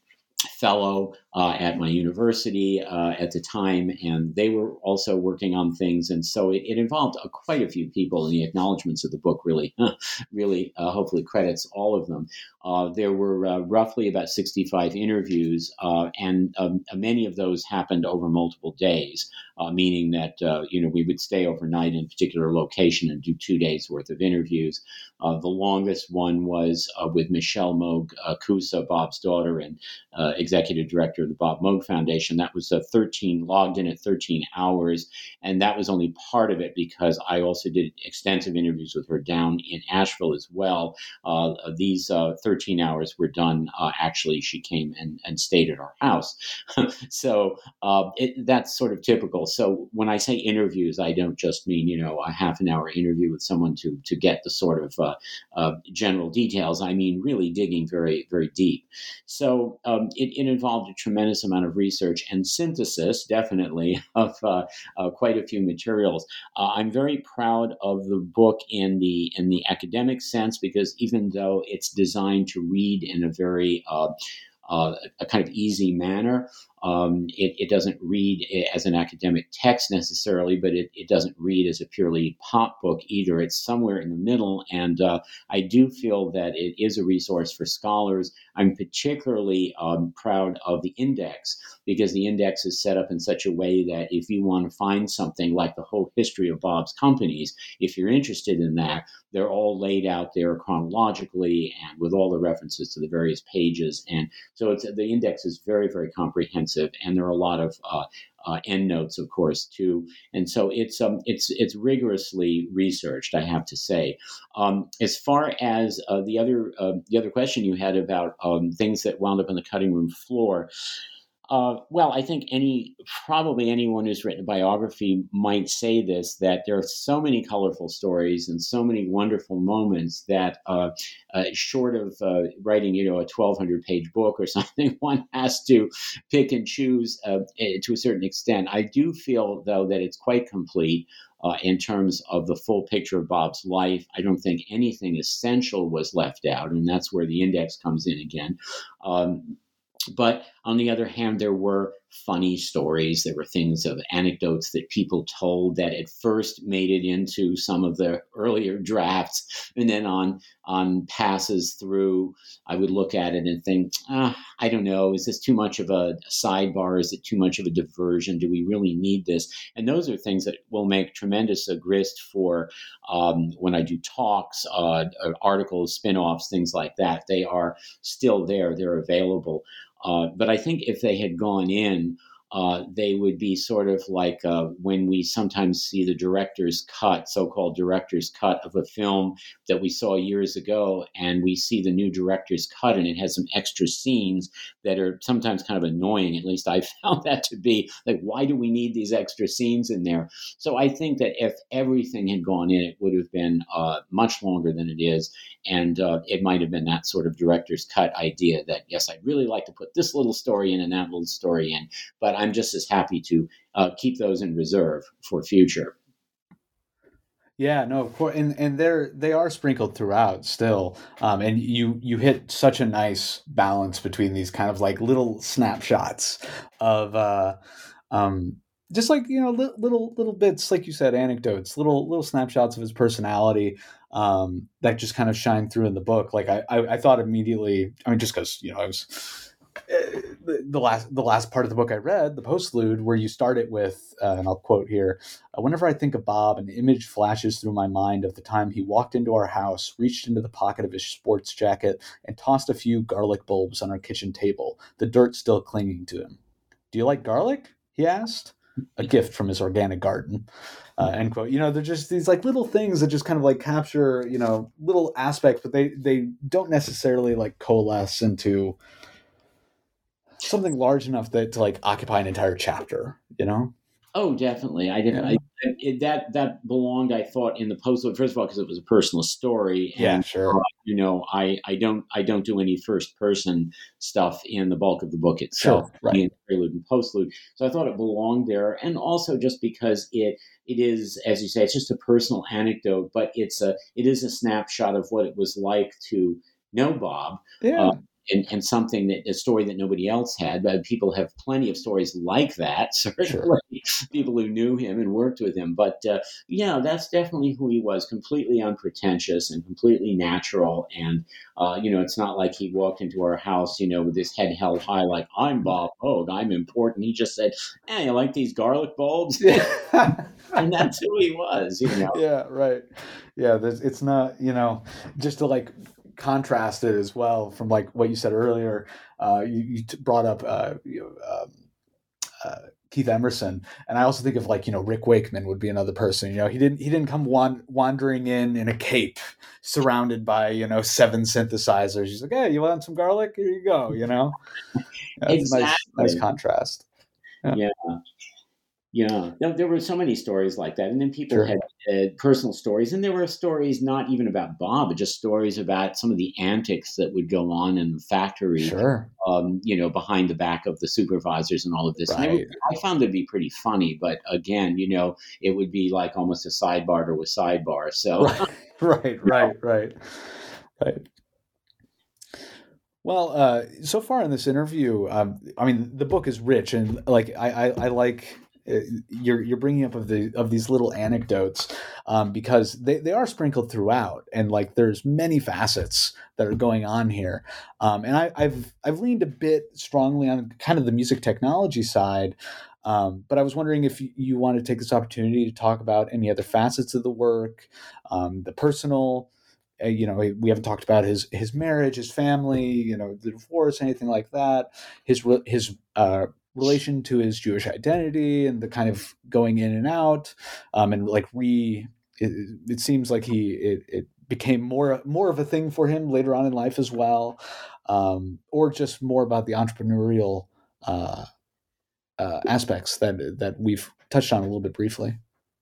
fellow uh, at my university uh, at the time, and they were also working on things. And so it, it involved uh, quite a few people, and the acknowledgments of the book really, really, uh, hopefully credits all of them. Uh, there were uh, roughly about 65 interviews, and um, many of those happened over multiple days, meaning that you know we would stay overnight in a particular location and do two days worth of interviews. the longest one was with Michelle Moog Koussa, Bob's daughter and executive director of the Bob Moog Foundation. That was a 13 logged in at 13 hours, and that was only part of it because I also did extensive interviews with her down in Asheville as well. Uh, these uh, 13 hours were done. Uh, actually, she came and, and stayed at our house, so uh, it, that's sort of typical. So when I say interviews, I don't just mean you know a half an hour interview with someone to to get the sort of uh, uh, general details. I mean really digging very very deep. So um, it, it involved a tremendous amount of research and synthesis, definitely, of uh, uh, quite a few materials. Uh, I'm very proud of the book in the in the academic sense because even though it's designed to read in a very uh, uh, a kind of easy manner. Um, it, it, doesn't read as an academic text necessarily, but it, it, doesn't read as a purely pop book either. It's somewhere in the middle, and uh, I do feel that it is a resource for scholars. I'm particularly um, proud of the index because the index is set up in such a way that if you want to find something like the whole history of Bob's companies, if you're interested in that, they're all laid out there chronologically and with all the references to the various pages. And so the index is very, very comprehensive and there are a lot of uh, uh, endnotes, of course, too. And so it's um, it's it's rigorously researched, I have to say. Um, as far as uh, the other uh, the other question you had about um, things that wound up on the cutting room floor. Uh, well, I think any probably anyone who's written a biography might say this that there are so many colorful stories and so many wonderful moments that, uh, uh, short of uh, writing, you know, a twelve hundred page book or something, one has to pick and choose uh, eh, to a certain extent. I do feel though that it's quite complete. Uh, in terms of the full picture of Bob's life. I don't think anything essential was left out, and that's where the index comes in again. Um, but on the other hand, there were funny stories. There were things of anecdotes that people told that at first made it into some of the earlier drafts, and then on on passes through, I would look at it and think, ah, I don't know, is this too much of a sidebar? Is it too much of a diversion? Do we really need this? And those are things that will make tremendous uh, grist for um, when I do talks, uh, articles, spin-offs, things like that. They are still there. They're available. Uh, but I think if they had gone in uh, they would be sort of like uh, when we sometimes see the director's cut, so called director's cut of a film that we saw years ago, and we see the new director's cut, and it has some extra scenes that are sometimes kind of annoying. At least I found that to be like, why do we need these extra scenes in there? So I think that if everything had gone in, it would have been uh, much longer than it is, and uh, it might have been that sort of director's cut idea that yes, I'd really like to put this little story in and that little story in, but I'm just as happy to uh, keep those in reserve for future. Yeah, no, of course, and and they're they are sprinkled throughout still, um, and you you hit such a nice balance between these kind of like little snapshots of, uh, um, just like you know li- little little bits, like you said, anecdotes, little little snapshots of his personality um, that just kind of shine through in the book. Like I I, I thought immediately, I mean, just because you know I was the last the last part of the book I read, the postlude, where you start it with, uh, and I'll quote here: uh, "Whenever I think of Bob, an image flashes through my mind of the time he walked into our house, reached into the pocket of his sports jacket, and tossed a few garlic bulbs on our kitchen table, the dirt still clinging to him. Do you like garlic?" he asked. A gift from his organic garden. Uh, end quote. You know, they're just these like little things that just kind of like capture, you know, little aspects, but they they don't necessarily like coalesce into something large enough that to like occupy an entire chapter, you know? Oh, definitely. I didn't. Yeah. I, it, that that belonged, I thought, in the post. First of all, because it was a personal story. And, yeah, sure. Uh, you know, I, I don't I don't do any first person stuff in the bulk of the book itself, sure, right. prelude and postlude. So I thought it belonged there, and also just because it it is, as you say, it's just a personal anecdote, but it's a it is a snapshot of what it was like to know Bob. Yeah. Uh, and, and something that a story that nobody else had. But people have plenty of stories like that. Certainly, sure. people who knew him and worked with him. But uh, yeah, that's definitely who he was. Completely unpretentious and completely natural. And uh, you know, it's not like he walked into our house, you know, with his head held high, like I'm Bob Moog, I'm important. He just said, "Hey, you like these garlic bulbs?" and that's who he was. You know. Yeah. Right. Yeah. It's not. You know, just to like contrasted as well from like what you said earlier. Uh, you, you brought up uh, you know, um, uh, Keith Emerson, and I also think of like you know Rick Wakeman would be another person. You know, he didn't he didn't come wandering in in a cape, surrounded by you know seven synthesizers. He's like, hey, you want some garlic? Here you go. You know, that's exactly. a nice nice contrast. yeah. yeah. Yeah, there were so many stories like that, and then people sure. had uh, personal stories, and there were stories not even about Bob, but just stories about some of the antics that would go on in the factory. Sure, um, you know, behind the back of the supervisors and all of this. Right. I found it to be pretty funny, but again, you know, it would be like almost a sidebar to a sidebar. So, right, right, right, right. Well, uh, so far in this interview, um, I mean, the book is rich, and like I, I, I like you're you're bringing up of the of these little anecdotes um, because they, they are sprinkled throughout and like there's many facets that are going on here. Um, and I, have I've leaned a bit strongly on kind of the music technology side um, but I was wondering if you, you want to take this opportunity to talk about any other facets of the work um, the personal uh, you know we haven't talked about his his marriage his family you know the divorce anything like that his his uh, relation to his Jewish identity and the kind of going in and out, um, and like re. It, it seems like he it, it became more more of a thing for him later on in life as well, um, or just more about the entrepreneurial uh, uh, aspects that that we've touched on a little bit briefly.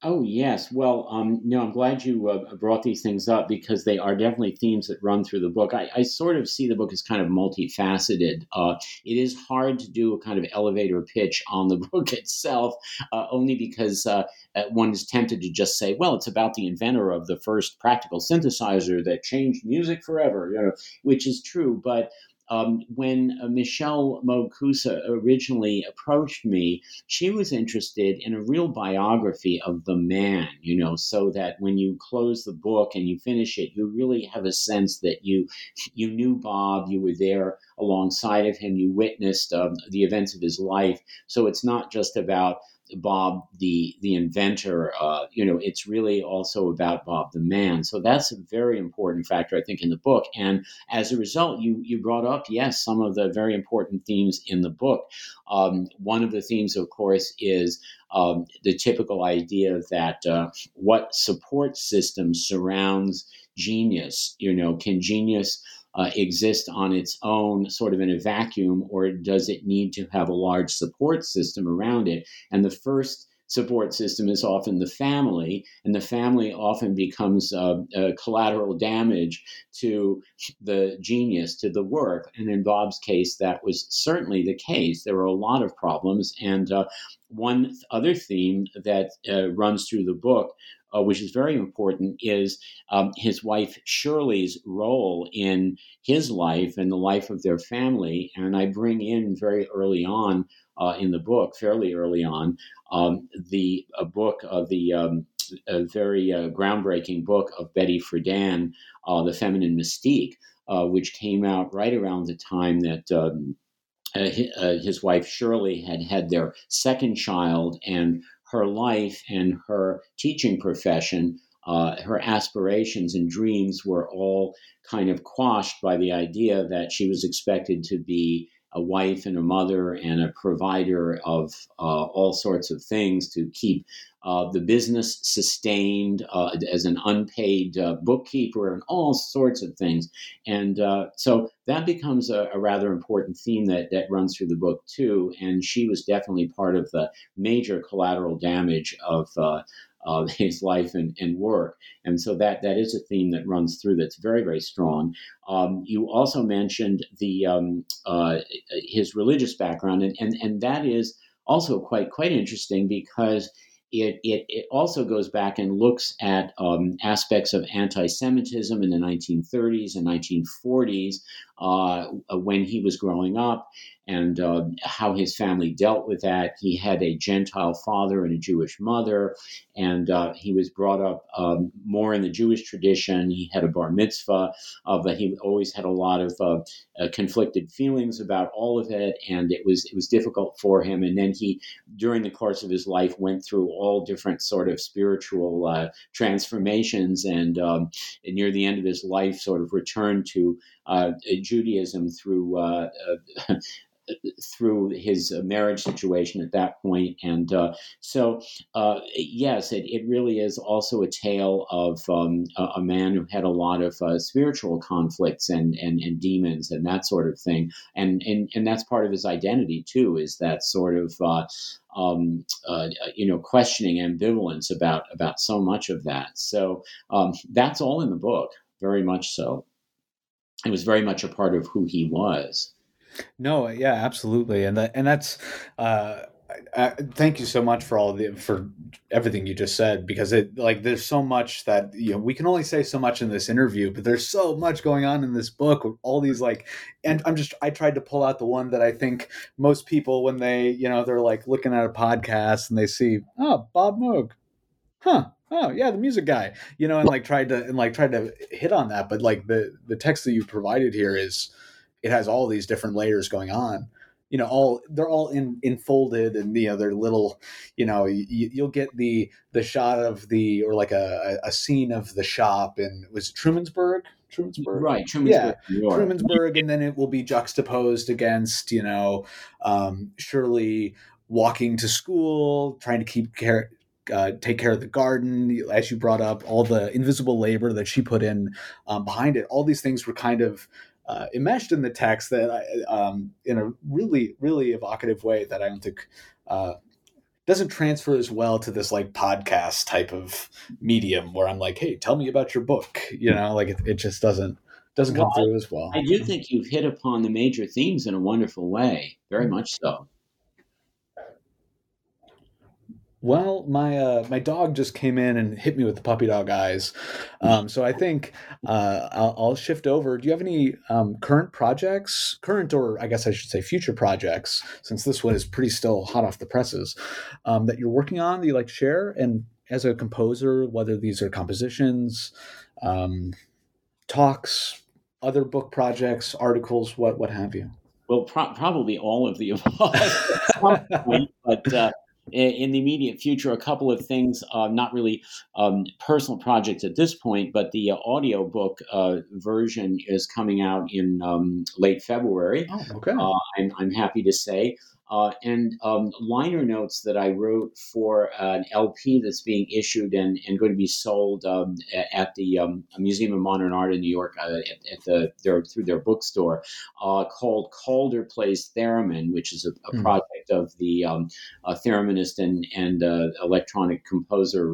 Oh yes, well, um, no, I'm glad you uh, brought these things up because they are definitely themes that run through the book. I, I sort of see the book as kind of multifaceted. Uh, it is hard to do a kind of elevator pitch on the book itself, uh, only because uh, uh, one is tempted to just say, "Well, it's about the inventor of the first practical synthesizer that changed music forever," you know, which is true, but um, when uh, Michelle Moog Koussa originally approached me, she was interested in a real biography of the man, you know, so that when you close the book and you finish it, you really have a sense that you you knew Bob, you were there alongside of him, you witnessed um, the events of his life. So it's not just about Bob the the inventor. Uh, you know, it's really also about Bob the man. So that's a very important factor, I think, in the book. And as a result, you you brought up yes some of the very important themes in the book. Um, one of the themes, of course, is um, the typical idea that uh, what support system surrounds genius. You know, can genius uh, exist on its own, sort of in a vacuum, or does it need to have a large support system around it? And the first support system is often the family, and the family often becomes uh, collateral damage to the genius, to the work. And in Bob's case, that was certainly the case. There were a lot of problems. And uh, one other theme that uh, runs through the book uh, which is very important, is um, his wife Shirley's role in his life and the life of their family. And I bring in very early on uh, in the book, fairly early on, um, the book of the um, a very uh, groundbreaking book of Betty Friedan, uh, The Feminine Mystique, uh, which came out right around the time that. Um, uh, his wife Shirley had had their second child, and her life and her teaching profession, uh, her aspirations and dreams were all kind of quashed by the idea that she was expected to be a wife and a mother and a provider of uh, all sorts of things to keep uh, the business sustained uh, as an unpaid uh, bookkeeper and all sorts of things. And uh, so that becomes a, a, rather important theme that, that runs through the book, too. And she was definitely part of the major collateral damage of his life and, and, work. And so that that is a theme that runs through that's very, very strong. Um, you also mentioned the um, uh, his religious background, and, and, and that is also quite quite interesting because it, it, it also goes back and looks at um, aspects of anti Semitism in the 1930s and 1940s uh, when he was growing up and uh, how his family dealt with that. He had a Gentile father and a Jewish mother, and uh, he was brought up um, more in the Jewish tradition. He had a bar mitzvah, uh, but he always had a lot of uh, uh, conflicted feelings about all of it, and it was it was difficult for him. And then he, during the course of his life, went through all different sort of spiritual transformations, and, um, and near the end of his life, sort of returned to Judaism through through his uh, marriage situation at that point. And uh, so, uh, yes, it, it really is also a tale of um, a, a, man who had a lot of uh, spiritual conflicts and, and, and demons and that sort of thing. And, and, and that's part of his identity, too, is that sort of. Uh, um, uh, you know, questioning ambivalence about about so much of that. So um, that's all in the book, very much so. It was very much a part of who he was. No, yeah, absolutely, and that and that's. Uh, I, thank you so much for all the for everything you just said because it like there's so much that you know we can only say so much in this interview but there's so much going on in this book with all these like and I'm just I tried to pull out the one that I think most people when they you know they're like looking at a podcast and they see oh Bob Moog huh oh yeah the music guy you know and like tried to and like tried to hit on that but like the the text that you provided here is it has all these different layers going on. You know all they're all in enfolded and you know they're little you know you, will get the the shot of the or like a, a scene of the shop and was it trumansburg? Trumansburg? right trumansburg yeah trumansburg and then it will be juxtaposed against you know um, shirley walking to school trying to keep care uh, take care of the garden, as you brought up, all the invisible labor that she put in um, behind it. All these things were kind of uh, enmeshed in the text that I, um, in a really really evocative way that I don't think uh, doesn't transfer as well to this like podcast type of medium where I'm like, hey, tell me about your book. You know, like it, it just doesn't doesn't come well, through as well. I do think you've hit upon the major themes in a wonderful way, very much so. Well, my uh, my dog just came in and hit me with the puppy dog eyes, um, so I think uh, I'll, I'll, shift over. Do you have any um, current projects, current or I guess I should say future projects, since this one is pretty still hot off the presses, um, that you're working on that you like to share? And as a composer, whether these are compositions, um, talks, other book projects, articles, what what have you? Well, pro- probably all of the above, but. Uh, in the immediate future a couple of things, uh, not really um, personal projects at this point, but the uh, audiobook uh, version is coming out in um, late February. Oh, okay. Uh, I'm, I'm happy to say. Uh, and um, liner notes that I wrote for an LP that's being issued and, and going to be sold um, at the um, Museum of Modern Art in New York uh, at, at, the their, through their bookstore uh, called Calder Plays Theremin, which is a, a mm. project of the um, thereminist and, and uh, electronic composer.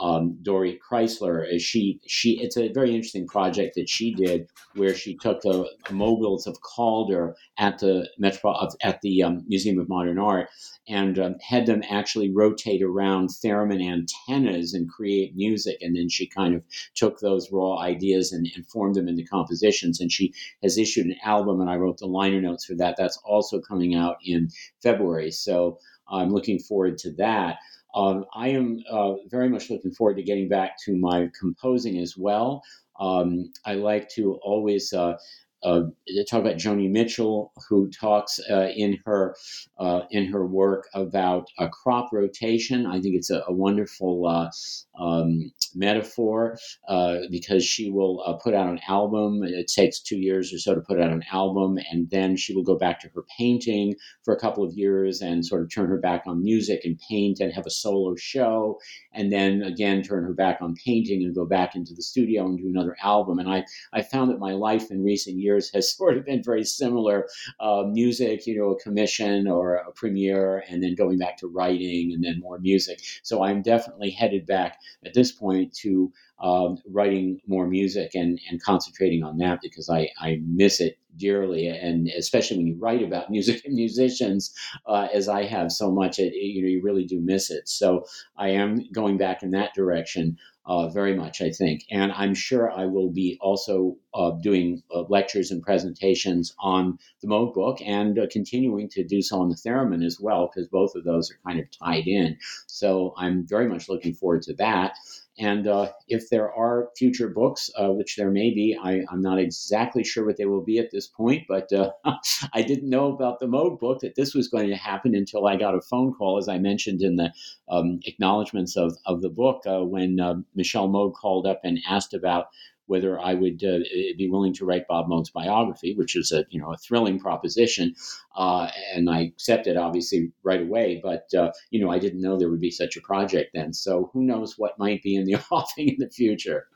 Um, Dorit Chrysler. She she it's a very interesting project that she did where she took the moguls of Calder at the Metro at the um, Museum of Modern Art and um, had them actually rotate around theremin antennas and create music. And then she kind of took those raw ideas and, and formed them into compositions. And she has issued an album, and I wrote the liner notes for that. That's also coming out in February. So I'm looking forward to that. Um, I am uh, very much looking forward to getting back to my composing as well. Um, I like to always uh, uh, talk about Joni Mitchell, who talks uh, in her uh, in her work about a crop rotation. I think it's a, a wonderful uh, um, metaphor uh, because she will uh, put out an album. It takes two years or so to put out an album, and then she will go back to her painting for a couple of years and sort of turn her back on music and paint and have a solo show, and then again turn her back on painting and go back into the studio and do another album. And I I found that my life in recent years has sort of been very similar. Uh, music, you know, a commission or a premiere, and then going back to writing and then more music. So I'm definitely headed back at this point to um, writing more music and, and concentrating on that because I, I miss it dearly. And especially when you write about music and musicians, uh, as I have so much, it, you know, you really do miss it. So I am going back in that direction uh, very much, I think. And I'm sure I will be also uh, doing uh, lectures and presentations on the Moog book and uh, continuing to do so on the theremin as well, because both of those are kind of tied in. So I'm very much looking forward to that. And uh, if there are future books, uh, which there may be, I, am not exactly sure what they will be at this point, but uh, I didn't know about the Moog book that this was going to happen until I got a phone call, as I mentioned in the um, acknowledgments of, of the book, uh, when uh, Michelle Moog called up and asked about whether I would uh, be willing to write Bob Moog's biography, which is a you know a thrilling proposition, uh, and I accepted obviously right away. But uh, you know I didn't know there would be such a project then, so who knows what might be in the offing in the future.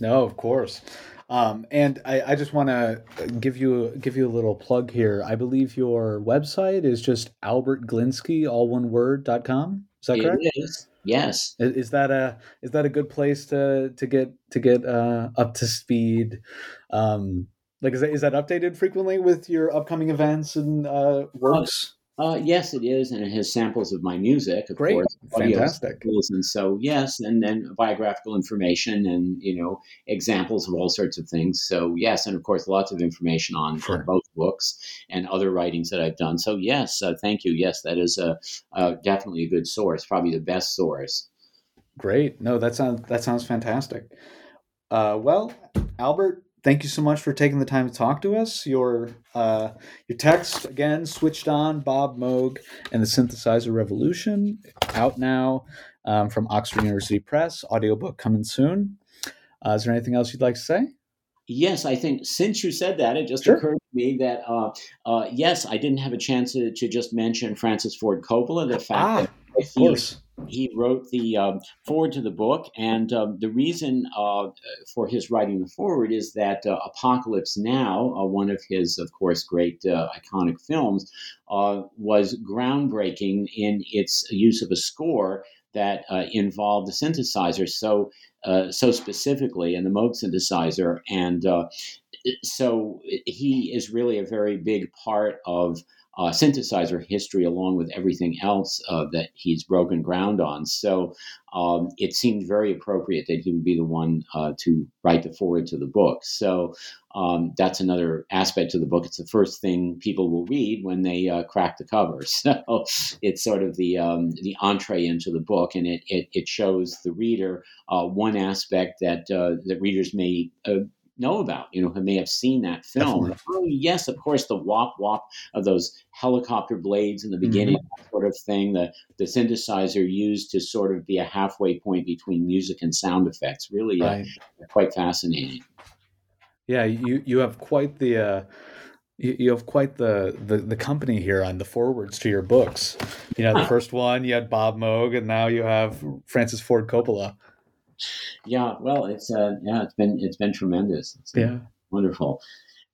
No, of course. Um, and I, I just want to give you give you a little plug here. I believe your website is just albertglinsky, all one word, dot com. Is that correct? It is. Yes. Is, that a is that a good place to to get to get uh, up to speed? Um, like is that is that updated frequently with your upcoming events and uh, works? Uh, yes, it is, and it has samples of my music, of Great. course, fantastic. And so, yes, and then biographical information, and you know, examples of all sorts of things. So, yes, and of course, lots of information on, sure. on both books and other writings that I've done. So, yes, uh, thank you. Yes, that is a, a, definitely a good source, probably the best source. Great. No, that sounds that sounds fantastic. Uh, well, Albert, thank you so much for taking the time to talk to us. Your uh, your text again, switched on Bob Moog and the Synthesizer Revolution, out now um, from Oxford University Press. Audiobook coming soon. Uh, is there anything else you'd like to say? Yes, I think since you said that, it just sure. occurred to me that uh, uh, yes, I didn't have a chance to, to, just mention Francis Ford Coppola. The fact ah, that of course he wrote the um, foreword to the book, and um, the reason uh, for his writing the foreword is that uh, Apocalypse Now, uh, one of his, of course, great uh, iconic films, uh, was groundbreaking in its use of a score that uh, involved the synthesizer so so specifically, and the Moog synthesizer, and so he is really a very big part of uh, synthesizer history along with everything else uh, that he's broken ground on. So um, it seemed very appropriate that he would be the one uh, to write the foreword to the book. So um, that's another aspect to the book. It's the first thing people will read when they uh, crack the cover. So it's sort of the um, the entree into the book, and it it, it shows the reader uh, one aspect that uh, that readers may know about, you know, who may have seen that film. Oh, yes, of course, the wop wop of those helicopter blades in the beginning, mm-hmm. sort of thing. The the synthesizer used to sort of be a halfway point between music and sound effects. Really, uh, right. uh, quite fascinating. Yeah, you you have quite the. Uh you, have quite the, the the company here on the forewords to your books. You know, the first one you had Bob Moog, and now you have Francis Ford Coppola. Yeah, well, it's uh, yeah, it's been it's been tremendous. It's yeah, wonderful.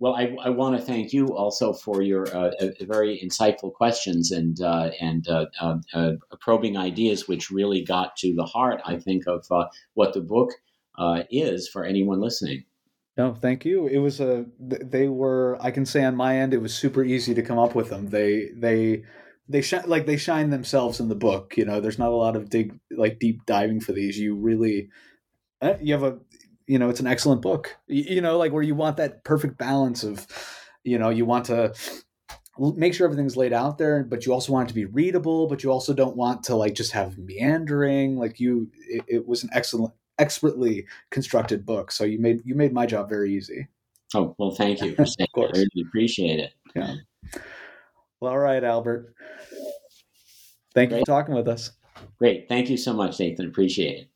well, I, I want to thank you also for your uh, very insightful questions and uh, and uh, um, uh, probing ideas, which really got to the heart, I think, of uh, what the book uh, is for anyone listening. No, thank you. It was a they were I can say on my end it was super easy to come up with them. They they they shine like they shine themselves in the book. You know, there's not a lot of dig like deep diving for these. You really eh, you have a you know it's an excellent book you, know like where you want that perfect balance of you know you want to make sure everything's laid out there but you also want it to be readable but you also don't want to like just have meandering like you it, it was an excellent expertly constructed book so you made you made my job very easy oh well thank you of course. i really appreciate it yeah well all right albert thank Great. you for talking with us Great. Thank you so much, Nathan. Appreciate it.